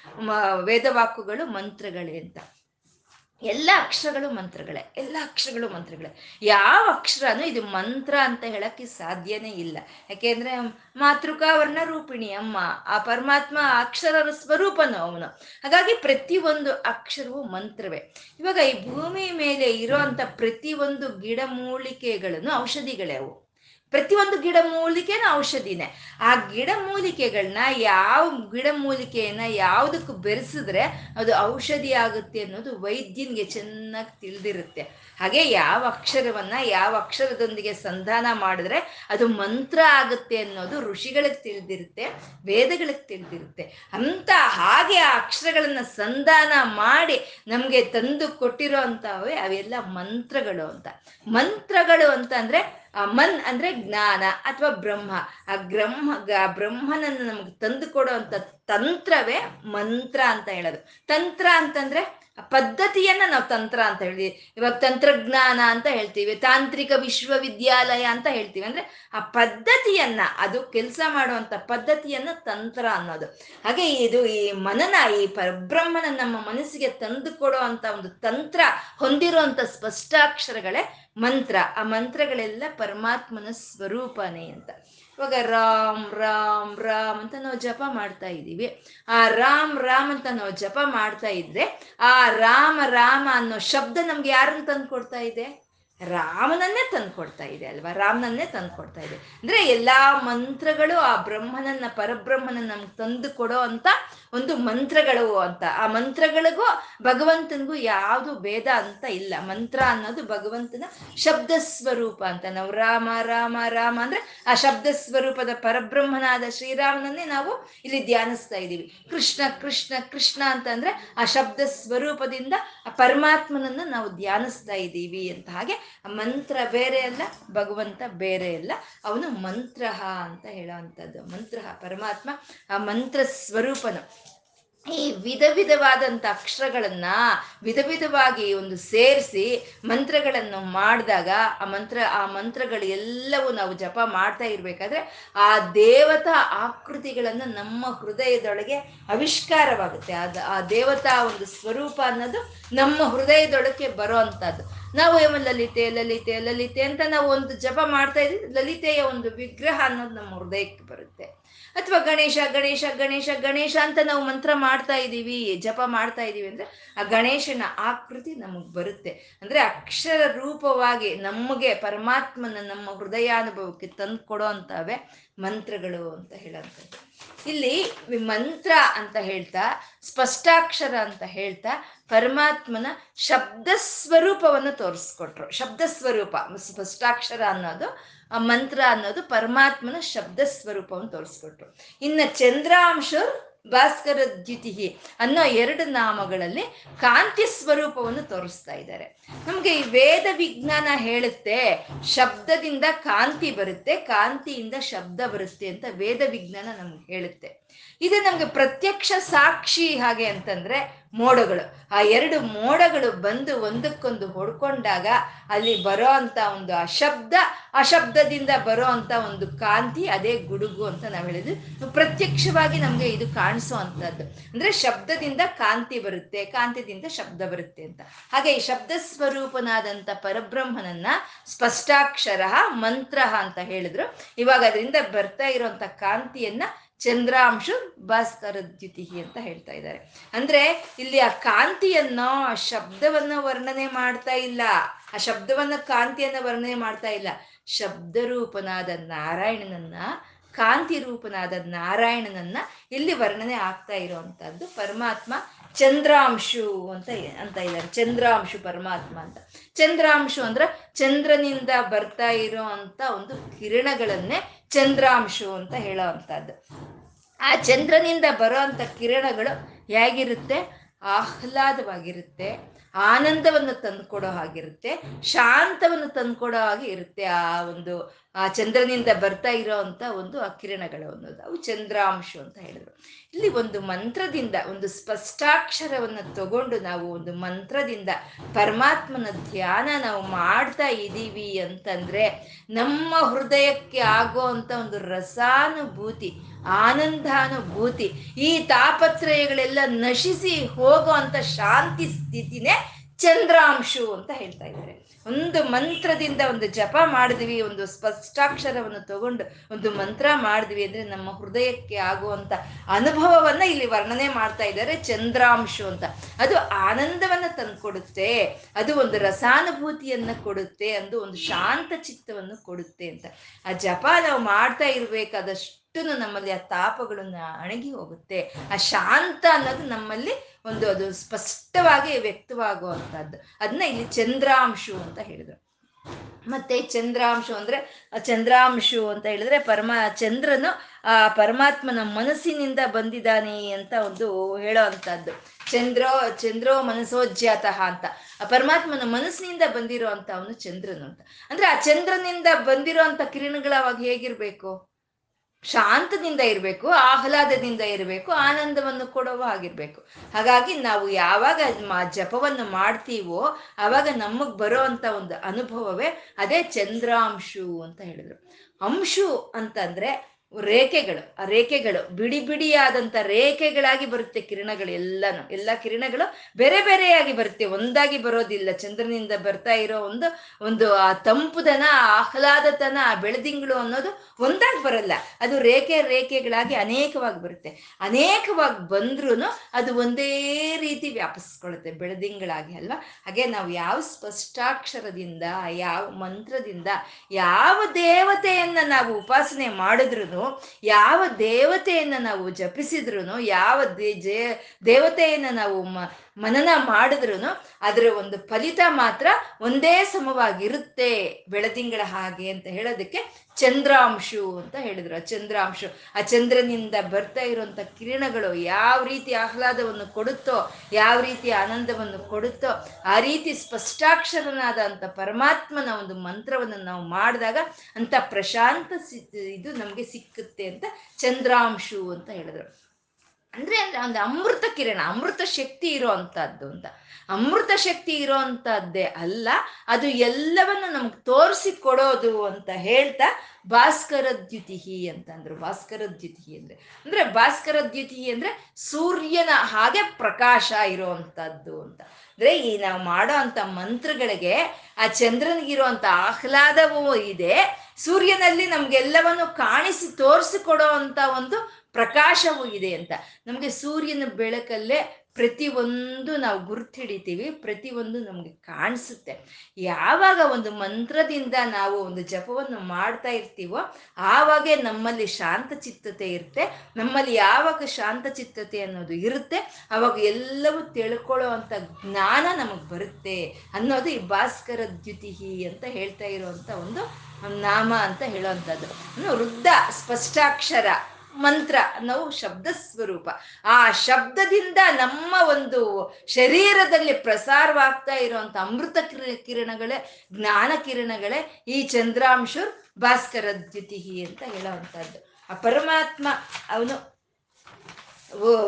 ವೇದವಾಕುಗಳು ಮಂತ್ರಗಳೇ ಅಂತ. ಎಲ್ಲ ಅಕ್ಷರಗಳು ಮಂತ್ರಗಳೇ, ಎಲ್ಲ ಅಕ್ಷರಗಳು ಮಂತ್ರಗಳೇ. ಯಾವ ಅಕ್ಷರನೂ ಇದು ಮಂತ್ರ ಅಂತ ಹೇಳಕ್ಕೆ ಸಾಧ್ಯನೇ ಇಲ್ಲ. ಯಾಕೆಂದ್ರೆ ಮಾತೃಕಾ ವರ್ಣ ರೂಪಿಣಿ ಅಮ್ಮ, ಆ ಪರಮಾತ್ಮ ಅಕ್ಷರ ಸ್ವರೂಪನು ಅವನು. ಹಾಗಾಗಿ ಪ್ರತಿಯೊಂದು ಅಕ್ಷರವು ಮಂತ್ರವೇ. ಇವಾಗ ಈ ಭೂಮಿ ಮೇಲೆ ಇರೋಂಥ ಪ್ರತಿಯೊಂದು ಗಿಡಮೂಲಿಕೆಗಳನ್ನು ಔಷಧಿಗಳೇ ಅವು. ಪ್ರತಿಯೊಂದು ಗಿಡಮೂಲಿಕೆನೂ ಔಷಧಿನೇ. ಆ ಗಿಡಮೂಲಿಕೆಗಳನ್ನ ಯಾವ ಗಿಡಮೂಲಿಕೆಯನ್ನ ಯಾವುದಕ್ಕೂ ಬೆರೆಸಿದ್ರೆ ಅದು ಔಷಧಿ ಆಗುತ್ತೆ ಅನ್ನೋದು ವೈದ್ಯನಿಗೆ ಚೆನ್ನಾಗಿ ತಿಳಿದಿರುತ್ತೆ. ಹಾಗೆ ಯಾವ ಅಕ್ಷರವನ್ನ ಯಾವ ಅಕ್ಷರದೊಂದಿಗೆ ಸಂಧಾನ ಮಾಡಿದ್ರೆ ಅದು ಮಂತ್ರ ಆಗುತ್ತೆ ಅನ್ನೋದು ಋಷಿಗಳಿಗೆ ತಿಳಿದಿರುತ್ತೆ, ವೇದಗಳಿಗೆ ತಿಳಿದಿರುತ್ತೆ. ಅಂತ ಹಾಗೆ ಆ ಅಕ್ಷರಗಳನ್ನ ಸಂಧಾನ ಮಾಡಿ ನಮಗೆ ತಂದು ಕೊಟ್ಟಿರೋ ಅಂತವೇ ಅವೆಲ್ಲ ಮಂತ್ರಗಳು ಅಂತ. ಮಂತ್ರಗಳು ಅಂತ ಅಂದ್ರೆ ಆ ಮನ್ ಅಂದ್ರೆ ಜ್ಞಾನ ಅಥವಾ ಬ್ರಹ್ಮ. ಆ ಬ್ರಹ್ಮ ಬ್ರಹ್ಮನನ್ನು ನಮ್ಗೆ ತಂದು ಕೊಡುವಂತ ತಂತ್ರವೇ ಮಂತ್ರ ಅಂತ ಹೇಳೋದು. ತಂತ್ರ ಅಂತಂದ್ರೆ ಪದ್ಧತಿಯನ್ನ ನಾವು ತಂತ್ರ ಅಂತ ಹೇಳ್ತೀವಿ. ಇವಾಗ ತಂತ್ರಜ್ಞಾನ ಅಂತ ಹೇಳ್ತೀವಿ, ತಾಂತ್ರಿಕ ವಿಶ್ವವಿದ್ಯಾಲಯ ಅಂತ ಹೇಳ್ತೀವಿ. ಅಂದ್ರೆ ಆ ಪದ್ಧತಿಯನ್ನ, ಅದು ಕೆಲಸ ಮಾಡುವಂತ ಪದ್ಧತಿಯನ್ನ ತಂತ್ರ ಅನ್ನೋದು. ಹಾಗೆ ಇದು ಈ ಮನನ, ಈ ಪರಬ್ರಹ್ಮನ ನಮ್ಮ ಮನಸ್ಸಿಗೆ ತಂದು ಕೊಡುವಂತ ಒಂದು ತಂತ್ರ ಹೊಂದಿರುವಂತ ಸ್ಪಷ್ಟಾಕ್ಷರಗಳೇ ಮಂತ್ರ, ಆ ಮಂತ್ರಗಳೆಲ್ಲ ಪರಮಾತ್ಮನ ಸ್ವರೂಪನೇ ಅಂತ. ಇವಾಗ ರಾಮ್ ರಾಮ್ ರಾಮ್ ಅಂತ ನಾವು ಜಪ ಮಾಡ್ತಾ ಇದ್ದೀವಿ. ಆ ರಾಮ್ ರಾಮ್ ಅಂತ ನಾವು ಜಪ ಮಾಡ್ತಾ ಇದ್ರೆ ಆ ರಾಮ ರಾಮ ಅನ್ನೋ ಶಬ್ದ ನಮ್ಗೆ ಯಾರನ್ನು ತಂದು ಕೊಡ್ತಾ ಇದೆ? ರಾಮನನ್ನೇ ತಂದ್ಕೊಡ್ತಾ ಇದೆ ಅಲ್ವಾ? ರಾಮನನ್ನೇ ತಂದು ಕೊಡ್ತಾ ಇದೆ. ಅಂದ್ರೆ ಎಲ್ಲಾ ಮಂತ್ರಗಳು ಆ ಬ್ರಹ್ಮನನ್ನ ಪರಬ್ರಹ್ಮನ ನಮ್ಗೆ ತಂದು ಕೊಡೋ ಅಂತ ಒಂದು ಮಂತ್ರಗಳು ಅಂತ. ಆ ಮಂತ್ರಗಳಿಗೂ ಭಗವಂತನಿಗೂ ಯಾವುದು ಭೇದ ಅಂತ ಇಲ್ಲ. ಮಂತ್ರ ಅನ್ನೋದು ಭಗವಂತನ ಶಬ್ದ ಸ್ವರೂಪ ಅಂತ. ನಾವು ರಾಮ ರಾಮ ರಾಮ ಅಂದ್ರೆ ಆ ಶಬ್ದ ಸ್ವರೂಪದ ಪರಬ್ರಹ್ಮನಾದ ಶ್ರೀರಾಮನನ್ನೇ ನಾವು ಇಲ್ಲಿ ಧ್ಯಾನಿಸ್ತಾ ಇದ್ದೀವಿ. ಕೃಷ್ಣ ಕೃಷ್ಣ ಕೃಷ್ಣ ಅಂತ ಅಂದ್ರೆ ಆ ಶಬ್ದ ಸ್ವರೂಪದಿಂದ ಆ ಪರಮಾತ್ಮನನ್ನ ನಾವು ಧ್ಯಾನಿಸ್ತಾ ಇದ್ದೀವಿ ಅಂತ ಹಾಗೆ ಆ ಮಂತ್ರ ಬೇರೆ ಅಲ್ಲ, ಭಗವಂತ ಬೇರೆ ಅಲ್ಲ. ಅವನು ಮಂತ್ರ ಅಂತ ಹೇಳೋವಂಥದ್ದು ಮಂತ್ರ ಪರಮಾತ್ಮ ಆ ಮಂತ್ರ ಸ್ವರೂಪನು ಈ ವಿಧ ವಿಧವಾದಂಥ ಅಕ್ಷರಗಳನ್ನ ವಿಧ ವಿಧವಾಗಿ ಒಂದು ಸೇರಿಸಿ ಮಂತ್ರಗಳನ್ನು ಮಾಡಿದಾಗ ಆ ಮಂತ್ರ, ಆ ಮಂತ್ರಗಳು ಎಲ್ಲವೂ ನಾವು ಜಪ ಮಾಡ್ತಾ ಇರ್ಬೇಕಾದ್ರೆ ಆ ದೇವತಾ ಆಕೃತಿಗಳನ್ನು ನಮ್ಮ ಹೃದಯದೊಳಗೆ ಆವಿಷ್ಕಾರವಾಗುತ್ತೆ. ಅದು, ಆ ದೇವತಾ ಒಂದು ಸ್ವರೂಪ ಅನ್ನೋದು ನಮ್ಮ ಹೃದಯದೊಳಗೆ ಬರೋ ಅಂಥದ್ದು. ನಾವು ಲಲಿತೆ ಲಲಿತೆ ಲಲಿತೆ ಅಂತ ನಾವು ಒಂದು ಜಪ ಮಾಡ್ತಾ ಇದ್ದೀವಿ ಲಲಿತೆಯ ಒಂದು ವಿಗ್ರಹ ಅನ್ನೋದು ನಮ್ಮ ಹೃದಯಕ್ಕೆ ಬರುತ್ತೆ. ಅಥವಾ ಗಣೇಶ ಗಣೇಶ ಗಣೇಶ ಗಣೇಶ ಅಂತ ನಾವು ಮಂತ್ರ ಮಾಡ್ತಾ ಇದ್ದೀವಿ, ಜಪ ಮಾಡ್ತಾ ಇದ್ದೀವಿ ಅಂದ್ರೆ ಆ ಗಣೇಶನ ಆಕೃತಿ ನಮಗೆ ಬರುತ್ತೆ. ಅಂದ್ರೆ ಅಕ್ಷರ ರೂಪವಾಗಿ ನಮಗೆ ಪರಮಾತ್ಮನ ನಮ್ಮ ಹೃದಯಾನುಭವಕ್ಕೆ ತಂದು ಕೊಡೋ ಮಂತ್ರಗಳು ಅಂತ ಹೇಳೋಂಥದ್ದು. ಇಲ್ಲಿ ಮಂತ್ರ ಅಂತ ಹೇಳ್ತಾ, ಸ್ಪಷ್ಟಾಕ್ಷರ ಅಂತ ಹೇಳ್ತಾ, ಪರಮಾತ್ಮನ ಶಬ್ದ ಸ್ವರೂಪವನ್ನು ತೋರಿಸ್ಕೊಟ್ರು. ಶಬ್ದ ಸ್ವರೂಪ ಸ್ಪಷ್ಟಾಕ್ಷರ ಅನ್ನೋದು, ಆ ಮಂತ್ರ ಅನ್ನೋದು ಪರಮಾತ್ಮನ ಶಬ್ದ ಸ್ವರೂಪವನ್ನು ತೋರಿಸ್ಕೊಟ್ರು. ಇನ್ನು ಚಂದ್ರಾಂಶರ್ ಭಾಸ್ಕರ ದ್ಯುತಿ ಅನ್ನೋ ಎರಡು ನಾಮಗಳಲ್ಲಿ ಕಾಂತಿ ಸ್ವರೂಪವನ್ನು ತೋರಿಸ್ತಾ ಇದ್ದಾರೆ. ನಮಗೆ ಈ ವೇದ ವಿಜ್ಞಾನ ಹೇಳುತ್ತೆ, ಶಬ್ದದಿಂದ ಕಾಂತಿ ಬರುತ್ತೆ, ಕಾಂತಿಯಿಂದ ಶಬ್ದ ಬರುತ್ತೆ ಅಂತ ವೇದ ವಿಜ್ಞಾನ ನಮ್ಗೆ ಹೇಳುತ್ತೆ. ಇದು ನಮ್ಗೆ ಪ್ರತ್ಯಕ್ಷ ಸಾಕ್ಷಿ ಹಾಗೆ ಅಂತಂದ್ರೆ ಮೋಡಗಳು. ಆ ಎರಡು ಮೋಡಗಳು ಬಂದು ಒಂದಕ್ಕೊಂದು ಹೊಡ್ಕೊಂಡಾಗ ಅಲ್ಲಿ ಬರೋ ಅಂತ ಒಂದು ಅಶಬ್ದ, ಅಶಬ್ದದಿಂದ ಬರೋ ಅಂತ ಒಂದು ಕಾಂತಿ, ಅದೇ ಗುಡುಗು ಅಂತ ನಾವು ಹೇಳಿದ್ವಿ. ಪ್ರತ್ಯಕ್ಷವಾಗಿ ನಮ್ಗೆ ಇದು ಕಾಣಿಸೋ ಅಂತದ್ದು. ಅಂದ್ರೆ ಶಬ್ದದಿಂದ ಕಾಂತಿ ಬರುತ್ತೆ, ಕಾಂತಿದಿಂದ ಶಬ್ದ ಬರುತ್ತೆ ಅಂತ. ಹಾಗೆ ಈ ಶಬ್ದ ಸ್ವರೂಪನಾದಂಥ ಪರಬ್ರಹ್ಮನನ್ನ ಸ್ಪಷ್ಟಾಕ್ಷರ ಮಂತ್ರ ಅಂತ ಹೇಳಿದ್ರು. ಇವಾಗ ಅದರಿಂದ ಬರ್ತಾ ಇರುವಂತ ಕಾಂತಿಯನ್ನ ಚಂದ್ರಾಂಶು ಭಾಸ್ಕರ ದ್ಯುತಿ ಅಂತ ಹೇಳ್ತಾ ಇದ್ದಾರೆ. ಅಂದ್ರೆ ಇಲ್ಲಿ ಆ ಕಾಂತಿಯನ್ನ ಆ ಶಬ್ದವನ್ನ ವರ್ಣನೆ ಮಾಡ್ತಾ ಇಲ್ಲ. ಆ ಶಬ್ದವನ್ನ ಕಾಂತಿಯನ್ನ ವರ್ಣನೆ ಮಾಡ್ತಾ ಇಲ್ಲ. ಶಬ್ದ ರೂಪನಾದ ನಾರಾಯಣನನ್ನ ಕಾಂತಿ ರೂಪನಾದ ನಾರಾಯಣನನ್ನ ಇಲ್ಲಿ ವರ್ಣನೆ ಆಗ್ತಾ ಇರುವಂತಹದ್ದು ಪರಮಾತ್ಮ ಚಂದ್ರಾಂಶು ಅಂತ ಅಂತ ಇದ್ದಾರೆ. ಚಂದ್ರಾಂಶು ಪರಮಾತ್ಮ ಅಂತ. ಚಂದ್ರಾಂಶು ಅಂದ್ರೆ ಚಂದ್ರನಿಂದ ಬರ್ತಾ ಇರೋ ಅಂತ ಒಂದು ಕಿರಣಗಳನ್ನೇ ಚಂದ್ರಾಂಶು ಅಂತ ಹೇಳೋ ಆ ಚಂದ್ರನಿಂದ ಬರೋ ಅಂಥ ಕಿರಣಗಳು ಹೇಗಿರುತ್ತೆ? ಆಹ್ಲಾದವಾಗಿರುತ್ತೆ. ಆನಂದವನ್ನು ತಂದುಕೊಡೋ ಹಾಗಿರುತ್ತೆ, ಶಾಂತವನ್ನು ತಂದುಕೊಡೋ ಹಾಗೆ ಇರುತ್ತೆ ಆ ಒಂದು, ಆ ಚಂದ್ರನಿಂದ ಬರ್ತಾ ಇರೋ ಒಂದು ಆ ಕಿರಣಗಳು ಅನ್ನೋದು. ಅವು ಚಂದ್ರಾಂಶು ಅಂತ ಹೇಳಿದ್ರು. ಇಲ್ಲಿ ಒಂದು ಮಂತ್ರದಿಂದ, ಒಂದು ಸ್ಪಷ್ಟಾಕ್ಷರವನ್ನು ತಗೊಂಡು ನಾವು ಒಂದು ಮಂತ್ರದಿಂದ ಪರಮಾತ್ಮನ ಧ್ಯಾನ ನಾವು ಮಾಡ್ತಾ ಇದ್ದೀವಿ ಅಂತಂದ್ರೆ ನಮ್ಮ ಹೃದಯಕ್ಕೆ ಆಗೋ ಅಂತ ಒಂದು ರಸಾನುಭೂತಿ ಆನಂದಾನುಭೂತಿ. ಈ ತಾಪತ್ರಯಗಳೆಲ್ಲ ನಶಿಸಿ ಹೋಗೋ ಅಂತ ಶಾಂತಿ ಸ್ಥಿತಿನೇ ಚಂದ್ರಾಂಶು ಅಂತ ಹೇಳ್ತಾ ಇದ್ದಾರೆ. ಒಂದು ಮಂತ್ರದಿಂದ ಒಂದು ಜಪ ಮಾಡಿದ್ವಿ, ಒಂದು ಸ್ಪಷ್ಟಾಕ್ಷರವನ್ನು ತಗೊಂಡು ಒಂದು ಮಂತ್ರ ಮಾಡಿದ್ವಿ ಅಂದ್ರೆ ನಮ್ಮ ಹೃದಯಕ್ಕೆ ಆಗುವಂತ ಅನುಭವವನ್ನ ಇಲ್ಲಿ ವರ್ಣನೆ ಮಾಡ್ತಾ ಇದ್ದಾರೆ ಚಂದ್ರಾಂಶು ಅಂತ. ಅದು ಆನಂದವನ್ನ ತಂದ್ಕೊಡುತ್ತೆ, ಅದು ಒಂದು ರಸಾನುಭೂತಿಯನ್ನ ಕೊಡುತ್ತೆ, ಅಂದು ಒಂದು ಶಾಂತ ಚಿತ್ತವನ್ನು ಕೊಡುತ್ತೆ ಅಂತ. ಆ ಜಪ ನಾವು ಮಾಡ್ತಾ ಇರ್ಬೇಕಾದಷ್ಟು ನಮ್ಮಲ್ಲಿ ಆ ತಾಪಗಳನ್ನ ಅಣಗಿ ಹೋಗುತ್ತೆ. ಆ ಶಾಂತ ಅನ್ನೋದು ನಮ್ಮಲ್ಲಿ ಒಂದು ಅದು ಸ್ಪಷ್ಟವಾಗಿ ವ್ಯಕ್ತವಾಗುವಂತಹದ್ದು ಅದನ್ನ ಇಲ್ಲಿ ಚಂದ್ರಾಂಶು ಅಂತ ಹೇಳಿದ್ರು. ಮತ್ತೆ ಚಂದ್ರಾಂಶು ಅಂದ್ರೆ ಚಂದ್ರಾಂಶು ಅಂತ ಹೇಳಿದ್ರೆ ಪರಮ, ಚಂದ್ರನು ಆ ಪರಮಾತ್ಮನ ಮನಸ್ಸಿನಿಂದ ಬಂದಿದ್ದಾನೆ ಅಂತ ಒಂದು ಹೇಳೋ ಅಂತದ್ದು ಚಂದ್ರೋ ಚಂದ್ರೋ ಮನಸೋಜ್ಯಾತಃ ಅಂತ. ಆ ಪರಮಾತ್ಮನ ಮನಸ್ಸಿನಿಂದ ಬಂದಿರೋ ಅಂತ ಅವನು ಚಂದ್ರನು ಅಂತ. ಅಂದ್ರೆ ಆ ಚಂದ್ರನಿಂದ ಬಂದಿರೋ ಅಂತ ಕಿರಣಗಳು ಅವಾಗ ಹೇಗಿರ್ಬೇಕು? ಶಾಂತದಿಂದ ಇರಬೇಕು, ಆಹ್ಲಾದದಿಂದ ಇರಬೇಕು, ಆನಂದವನ್ನು ಕೊಡುವ ಆಗಿರ್ಬೇಕು ಹಾಗಾಗಿ ನಾವು ಯಾವಾಗ ಜಪವನ್ನು ಮಾಡ್ತೀವೋ ಆವಾಗ ನಮಗೆ ಬರೋ ಅಂತ ಒಂದು ಅನುಭವವೇ ಅದೇ ಚಂದ್ರಾಂಶು ಅಂತ ಹೇಳಿದ್ರು. ಅಂಶು ಅಂತಂದ್ರೆ ರೇಖೆಗಳು, ಆ ರೇಖೆಗಳು, ಬಿಡಿ ಬಿಡಿಯಾದಂಥ ರೇಖೆಗಳಾಗಿ ಬರುತ್ತೆ ಕಿರಣಗಳು ಎಲ್ಲಾನು. ಎಲ್ಲ ಕಿರಣಗಳು ಬೇರೆ ಬೇರೆಯಾಗಿ ಬರುತ್ತೆ. ಒಂದಾಗಿ ಬರೋದಿಲ್ಲ. ಚಂದ್ರನಿಂದ ಬರ್ತಾ ಇರೋ ಒಂದು ಒಂದು ಆ ತಂಪುದನ ಆಹ್ಲಾದತನ ಆ ಬೆಳದಿಂಗಳು ಅನ್ನೋದು ಒಂದಾಗಿ ಬರಲ್ಲ. ಅದು ರೇಖೆ ರೇಖೆಗಳಾಗಿ ಅನೇಕವಾಗಿ ಬರುತ್ತೆ. ಅನೇಕವಾಗಿ ಬಂದ್ರೂ ಅದು ಒಂದೇ ರೀತಿ ವ್ಯಾಪಿಸ್ಕೊಳ್ಳುತ್ತೆ ಬೆಳದಿಂಗಳಾಗಿ ಅಲ್ವಾ? ಹಾಗೆ ನಾವು ಯಾವ ಸ್ಪಷ್ಟಾಕ್ಷರದಿಂದ, ಯಾವ ಮಂತ್ರದಿಂದ, ಯಾವ ದೇವತೆಯನ್ನ ನಾವು ಉಪಾಸನೆ ಮಾಡಿದ್ರು ಯಾವ ದೇವತೆಯನ್ನ ನಾವು ಜಪಿಸಿದ್ರು ಯಾವ ದೇ ದೇವತೆಯನ್ನ ನಾವು ಮನನ ಮಾಡಿದ್ರು ಅದರ ಒಂದು ಫಲಿತ ಮಾತ್ರ ಒಂದೇ ಸಮವಾಗಿರುತ್ತೆ ಬೆಳದಿಂಗಳ ಹಾಗೆ ಅಂತ ಹೇಳೋದಕ್ಕೆ ಚಂದ್ರಾಂಶು ಅಂತ ಹೇಳಿದ್ರು. ಆ ಚಂದ್ರಾಂಶು, ಆ ಚಂದ್ರನಿಂದ ಬರ್ತಾ ಇರುವಂತ ಕಿರಣಗಳು ಯಾವ ರೀತಿ ಆಹ್ಲಾದವನ್ನು ಕೊಡುತ್ತೋ, ಯಾವ ರೀತಿ ಆನಂದವನ್ನು ಕೊಡುತ್ತೋ, ಆ ರೀತಿ ಸ್ಪಷ್ಟಾಕ್ಷರನಾದ ಅಂತ ಪರಮಾತ್ಮನ ಒಂದು ಮಂತ್ರವನ್ನು ನಾವು ಮಾಡಿದಾಗ ಅಂತ ಪ್ರಶಾಂತ ಇದು ನಮಗೆ ಸಿಕ್ಕುತ್ತೆ ಅಂತ ಚಂದ್ರಾಂಶು ಅಂತ ಹೇಳಿದ್ರು. ಅಂದ್ರೆ ಒಂದು ಅಮೃತ ಕಿರಣ, ಅಮೃತ ಶಕ್ತಿ ಇರೋ ಅಂತದ್ದು ಅಂತ. ಅಮೃತ ಶಕ್ತಿ ಇರೋ ಅಂತದ್ದೇ ಅಲ್ಲ, ಅದು ಎಲ್ಲವನ್ನು ನಮ್ಗೆ ತೋರಿಸಿ ಕೊಡೋದು ಅಂತ ಹೇಳ್ತಾ ಭಾಸ್ಕರ ದ್ಯುತಿ ಅಂತಂದ್ರು. ಭಾಸ್ಕರ ದ್ಯುತಿ ಅಂದ್ರೆ ಅಂದ್ರೆ ಭಾಸ್ಕರ ದ್ಯುತಿ ಅಂದ್ರೆ ಸೂರ್ಯನ ಹಾಗೆ ಪ್ರಕಾಶ ಇರುವಂತದ್ದು ಅಂತ. ಅಂದ್ರೆ ಈ ನಾವು ಮಾಡೋ ಅಂತ ಮಂತ್ರಗಳಿಗೆ ಆ ಚಂದ್ರನಿಗಿರುವಂತ ಆಹ್ಲಾದವೂ ಇದೆ. ಸೂರ್ಯನಲ್ಲಿ ನಮ್ಗೆಲ್ಲವನ್ನು ಕಾಣಿಸಿ ತೋರಿಸಿಕೊಡೋ ಅಂತ ಒಂದು ಪ್ರಕಾಶವೂ ಇದೆ ಅಂತ. ನಮಗೆ ಸೂರ್ಯನ ಬೆಳಕಲ್ಲೇ ಪ್ರತಿಯೊಂದು ನಾವು ಗುರುತಿಡಿತೀವಿ ಪ್ರತಿ ಒಂದು ನಮಗೆ ಕಾಣಿಸುತ್ತೆ. ಯಾವಾಗ ಒಂದು ಮಂತ್ರದಿಂದ ನಾವು ಒಂದು ಜಪವನ್ನು ಮಾಡ್ತಾ ಇರ್ತೀವೋ, ಆವಾಗೇ ನಮ್ಮಲ್ಲಿ ಶಾಂತಚಿತ್ತತೆ ಇರುತ್ತೆ. ನಮ್ಮಲ್ಲಿ ಯಾವಾಗ ಶಾಂತಚಿತ್ತತೆ ಅನ್ನೋದು ಇರುತ್ತೆ, ಅವಾಗ ಎಲ್ಲವೂ ತಿಳ್ಕೊಳ್ಳೋ ಅಂಥ ಜ್ಞಾನ ನಮಗೆ ಬರುತ್ತೆ ಅನ್ನೋದು ಈ ಭಾಸ್ಕರ ದ್ಯುತಿಹಿ ಅಂತ ಹೇಳ್ತಾ ಇರುವಂಥ ಒಂದು ನಾಮ ಅಂತ ಹೇಳೋವಂಥದ್ದು. ವೃದ್ಧ ಸ್ಪಷ್ಟಾಕ್ಷರ. ಮಂತ್ರ ನಾವು ಶಬ್ದ ಸ್ವರೂಪ. ಆ ಶಬ್ದದಿಂದ ನಮ್ಮ ಒಂದು ಶರೀರದಲ್ಲಿ ಪ್ರಸಾರವಾಗ್ತಾ ಇರುವಂತ ಅಮೃತ ಕಿರಣಗಳೇ, ಜ್ಞಾನ ಕಿರಣಗಳೇ ಈ ಚಂದ್ರಾಂಶುರ್ ಭಾಸ್ಕರ ದ್ಯುತಿಹಿ ಅಂತ ಹೇಳುವಂಥದ್ದು. ಆ ಪರಮಾತ್ಮ ಅವನು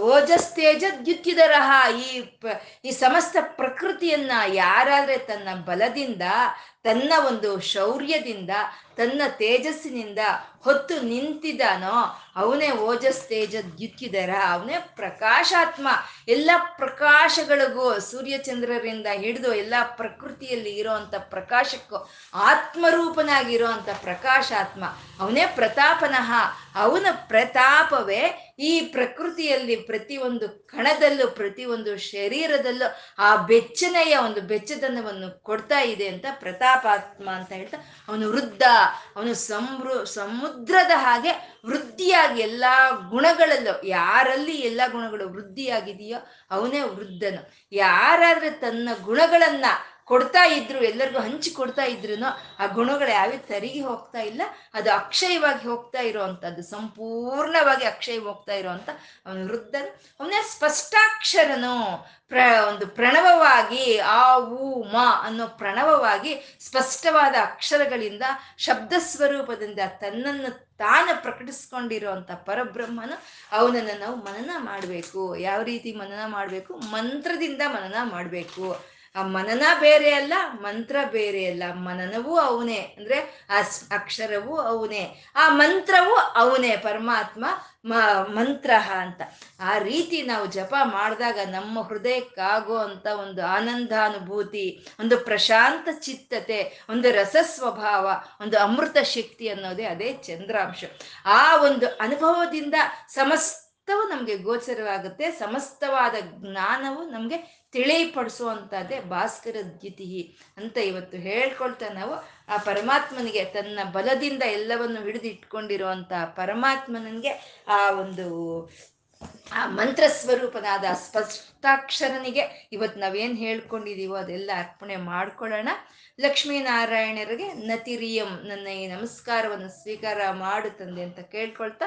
ಓಜಸ್ತೇಜ ದ್ಯುತ್ಯುದರಹ ಈ ಈ ಸಮಸ್ತ ಪ್ರಕೃತಿಯನ್ನ ಯಾರಾದ್ರೆ ತನ್ನ ಬಲದಿಂದ ತನ್ನ ಒಂದು ಶೌರ್ಯದಿಂದ, ತನ್ನ ತೇಜಸ್ಸಿನಿಂದ ಹೊತ್ತು ನಿಂತಿದ್ದಾನೋ ಅವನೇ ಓಜಸ್ ತೇಜ ದ್ಯುತ್ಯುದರ ಅವನೇ ಪ್ರಕಾಶಾತ್ಮ. ಎಲ್ಲ ಪ್ರಕಾಶಗಳಿಗೂ ಸೂರ್ಯಚಂದ್ರರಿಂದ ಹಿಡಿದು ಎಲ್ಲ ಪ್ರಕೃತಿಯಲ್ಲಿ ಇರೋವಂಥ ಪ್ರಕಾಶಕ್ಕೂ ಆತ್ಮರೂಪನಾಗಿರೋ ಅಂಥ ಪ್ರಕಾಶಾತ್ಮ. ಅವನೇ ಪ್ರತಾಪನಃ ಅವನ ಪ್ರತಾಪವೇ ಈ ಪ್ರಕೃತಿಯಲ್ಲಿ ಪ್ರತಿಯೊಂದು ಕಣದಲ್ಲೂ, ಪ್ರತಿಯೊಂದು ಶರೀರದಲ್ಲೂ ಆ ಬೆಚ್ಚನೆಯ ಒಂದು ಬೆಚ್ಚದನವನ್ನು ಕೊಡ್ತಾ ಇದೆ ಅಂತ ಪ್ರತಾಪಾತ್ಮ ಅಂತ ಹೇಳ್ತಾ ಅವನು ವೃದ್ಧ, ಅವನು ಸಮೃ ಸಮುದ್ರದ ಹಾಗೆ ವೃದ್ಧಿಯಾಗಿ ಎಲ್ಲ ಗುಣಗಳಲ್ಲೂ, ಯಾರಲ್ಲಿ ಎಲ್ಲ ಗುಣಗಳು ವೃದ್ಧಿಯಾಗಿದೆಯೋ ಅವನೇ ವೃದ್ಧನು. ಯಾರಾದ್ರೆ ತನ್ನ ಗುಣಗಳನ್ನ ಕೊಡ್ತಾ ಇದ್ರು, ಎಲ್ಲರಿಗೂ ಹಂಚಿ ಕೊಡ್ತಾ ಇದ್ರು ಆ ಗುಣಗಳು ಯಾವ ತರಿಗೆ ಹೋಗ್ತಾ ಇಲ್ಲ. ಅದು ಅಕ್ಷಯವಾಗಿ ಹೋಗ್ತಾ ಇರುವಂತದ್ದು ಸಂಪೂರ್ಣವಾಗಿ ಅಕ್ಷಯ ಹೋಗ್ತಾ ಇರುವಂತ ಅವನ ವೃದ್ಧನು. ಅವನೇ ಸ್ಪಷ್ಟಾಕ್ಷರನು, ಪ್ರ, ಒಂದು ಪ್ರಣವವಾಗಿ ಆ, ಊ, ಮ ಅನ್ನೋ ಪ್ರಣವವಾಗಿ ಸ್ಪಷ್ಟವಾದ ಅಕ್ಷರಗಳಿಂದ, ಶಬ್ದ ಸ್ವರೂಪದಿಂದ ತನ್ನನ್ನು ತಾನು ಪ್ರಕಟಿಸ್ಕೊಂಡಿರುವಂಥ ಪರಬ್ರಹ್ಮನು ಅವನನ್ನು ನಾವು ಮನನ ಮಾಡಬೇಕು. ಯಾವ ರೀತಿ ಮನನ ಮಾಡಬೇಕು? ಮಂತ್ರದಿಂದ ಮನನ ಮಾಡಬೇಕು. ಆ ಮನನ ಬೇರೆ ಅಲ್ಲ, ಮಂತ್ರ ಬೇರೆ ಅಲ್ಲ. ಮನನವೂ ಅವನೇ. ಅಂದ್ರೆ ಆ ಅಕ್ಷರವೂ ಅವನೇ. ಆ ಮಂತ್ರವೂ ಅವನೇ, ಪರಮಾತ್ಮ ಮ ಮಂತ್ರ ಅಂತ. ಆ ರೀತಿ ನಾವು ಜಪ ಮಾಡಿದಾಗ ನಮ್ಮ ಹೃದಯಕ್ಕಾಗೋ ಅಂತ ಒಂದು ಆನಂದಾನುಭೂತಿ, ಒಂದು ಪ್ರಶಾಂತ ಚಿತ್ತತೆ, ಒಂದು ರಸ ಸ್ವಭಾವ ಒಂದು ಅಮೃತ ಶಕ್ತಿ ಅನ್ನೋದೇ ಅದೇ ಚಂದ್ರಾಂಶ. ಆ ಒಂದು ಅನುಭವದಿಂದ ಸಮಸ್ತವು ನಮಗೆ ಗೋಚರವಾಗುತ್ತೆ. ಸಮಸ್ತವಾದ ಜ್ಞಾನವು ನಮಗೆ ತಿಳಿಪಡಿಸುವಂಥದ್ದೇ ಭಾಸ್ಕರ ದ್ಯುತಿ ಅಂತ ಇವತ್ತು ಹೇಳ್ಕೊಳ್ತಾ ನಾವು. ಆ ಪರಮಾತ್ಮನಿಗೆ ತನ್ನ ಬಲದಿಂದ ಎಲ್ಲವನ್ನು ಹಿಡಿದು ಇಟ್ಕೊಂಡಿರುವಂಥ ಪರಮಾತ್ಮನಿಗೆ ಆ ಒಂದು ಆ ಮಂತ್ರ ಸ್ವರೂಪನಾದ ಸ್ಪಷ್ಟಾಕ್ಷರನಿಗೆ ಇವತ್ತು ನಾವೇನು ಹೇಳ್ಕೊಂಡಿದ್ದೀವೋ ಅದೆಲ್ಲ ಅರ್ಪಣೆ ಮಾಡ್ಕೊಳ್ಳೋಣ. ಲಕ್ಷ್ಮೀನಾರಾಯಣರಿಗೆ ನತಿರಿಯಂ ನನ್ನ ಈ ನಮಸ್ಕಾರವನ್ನು ಸ್ವೀಕಾರ ಮಾಡು ತಂದೆ ಅಂತ ಕೇಳ್ಕೊಳ್ತಾ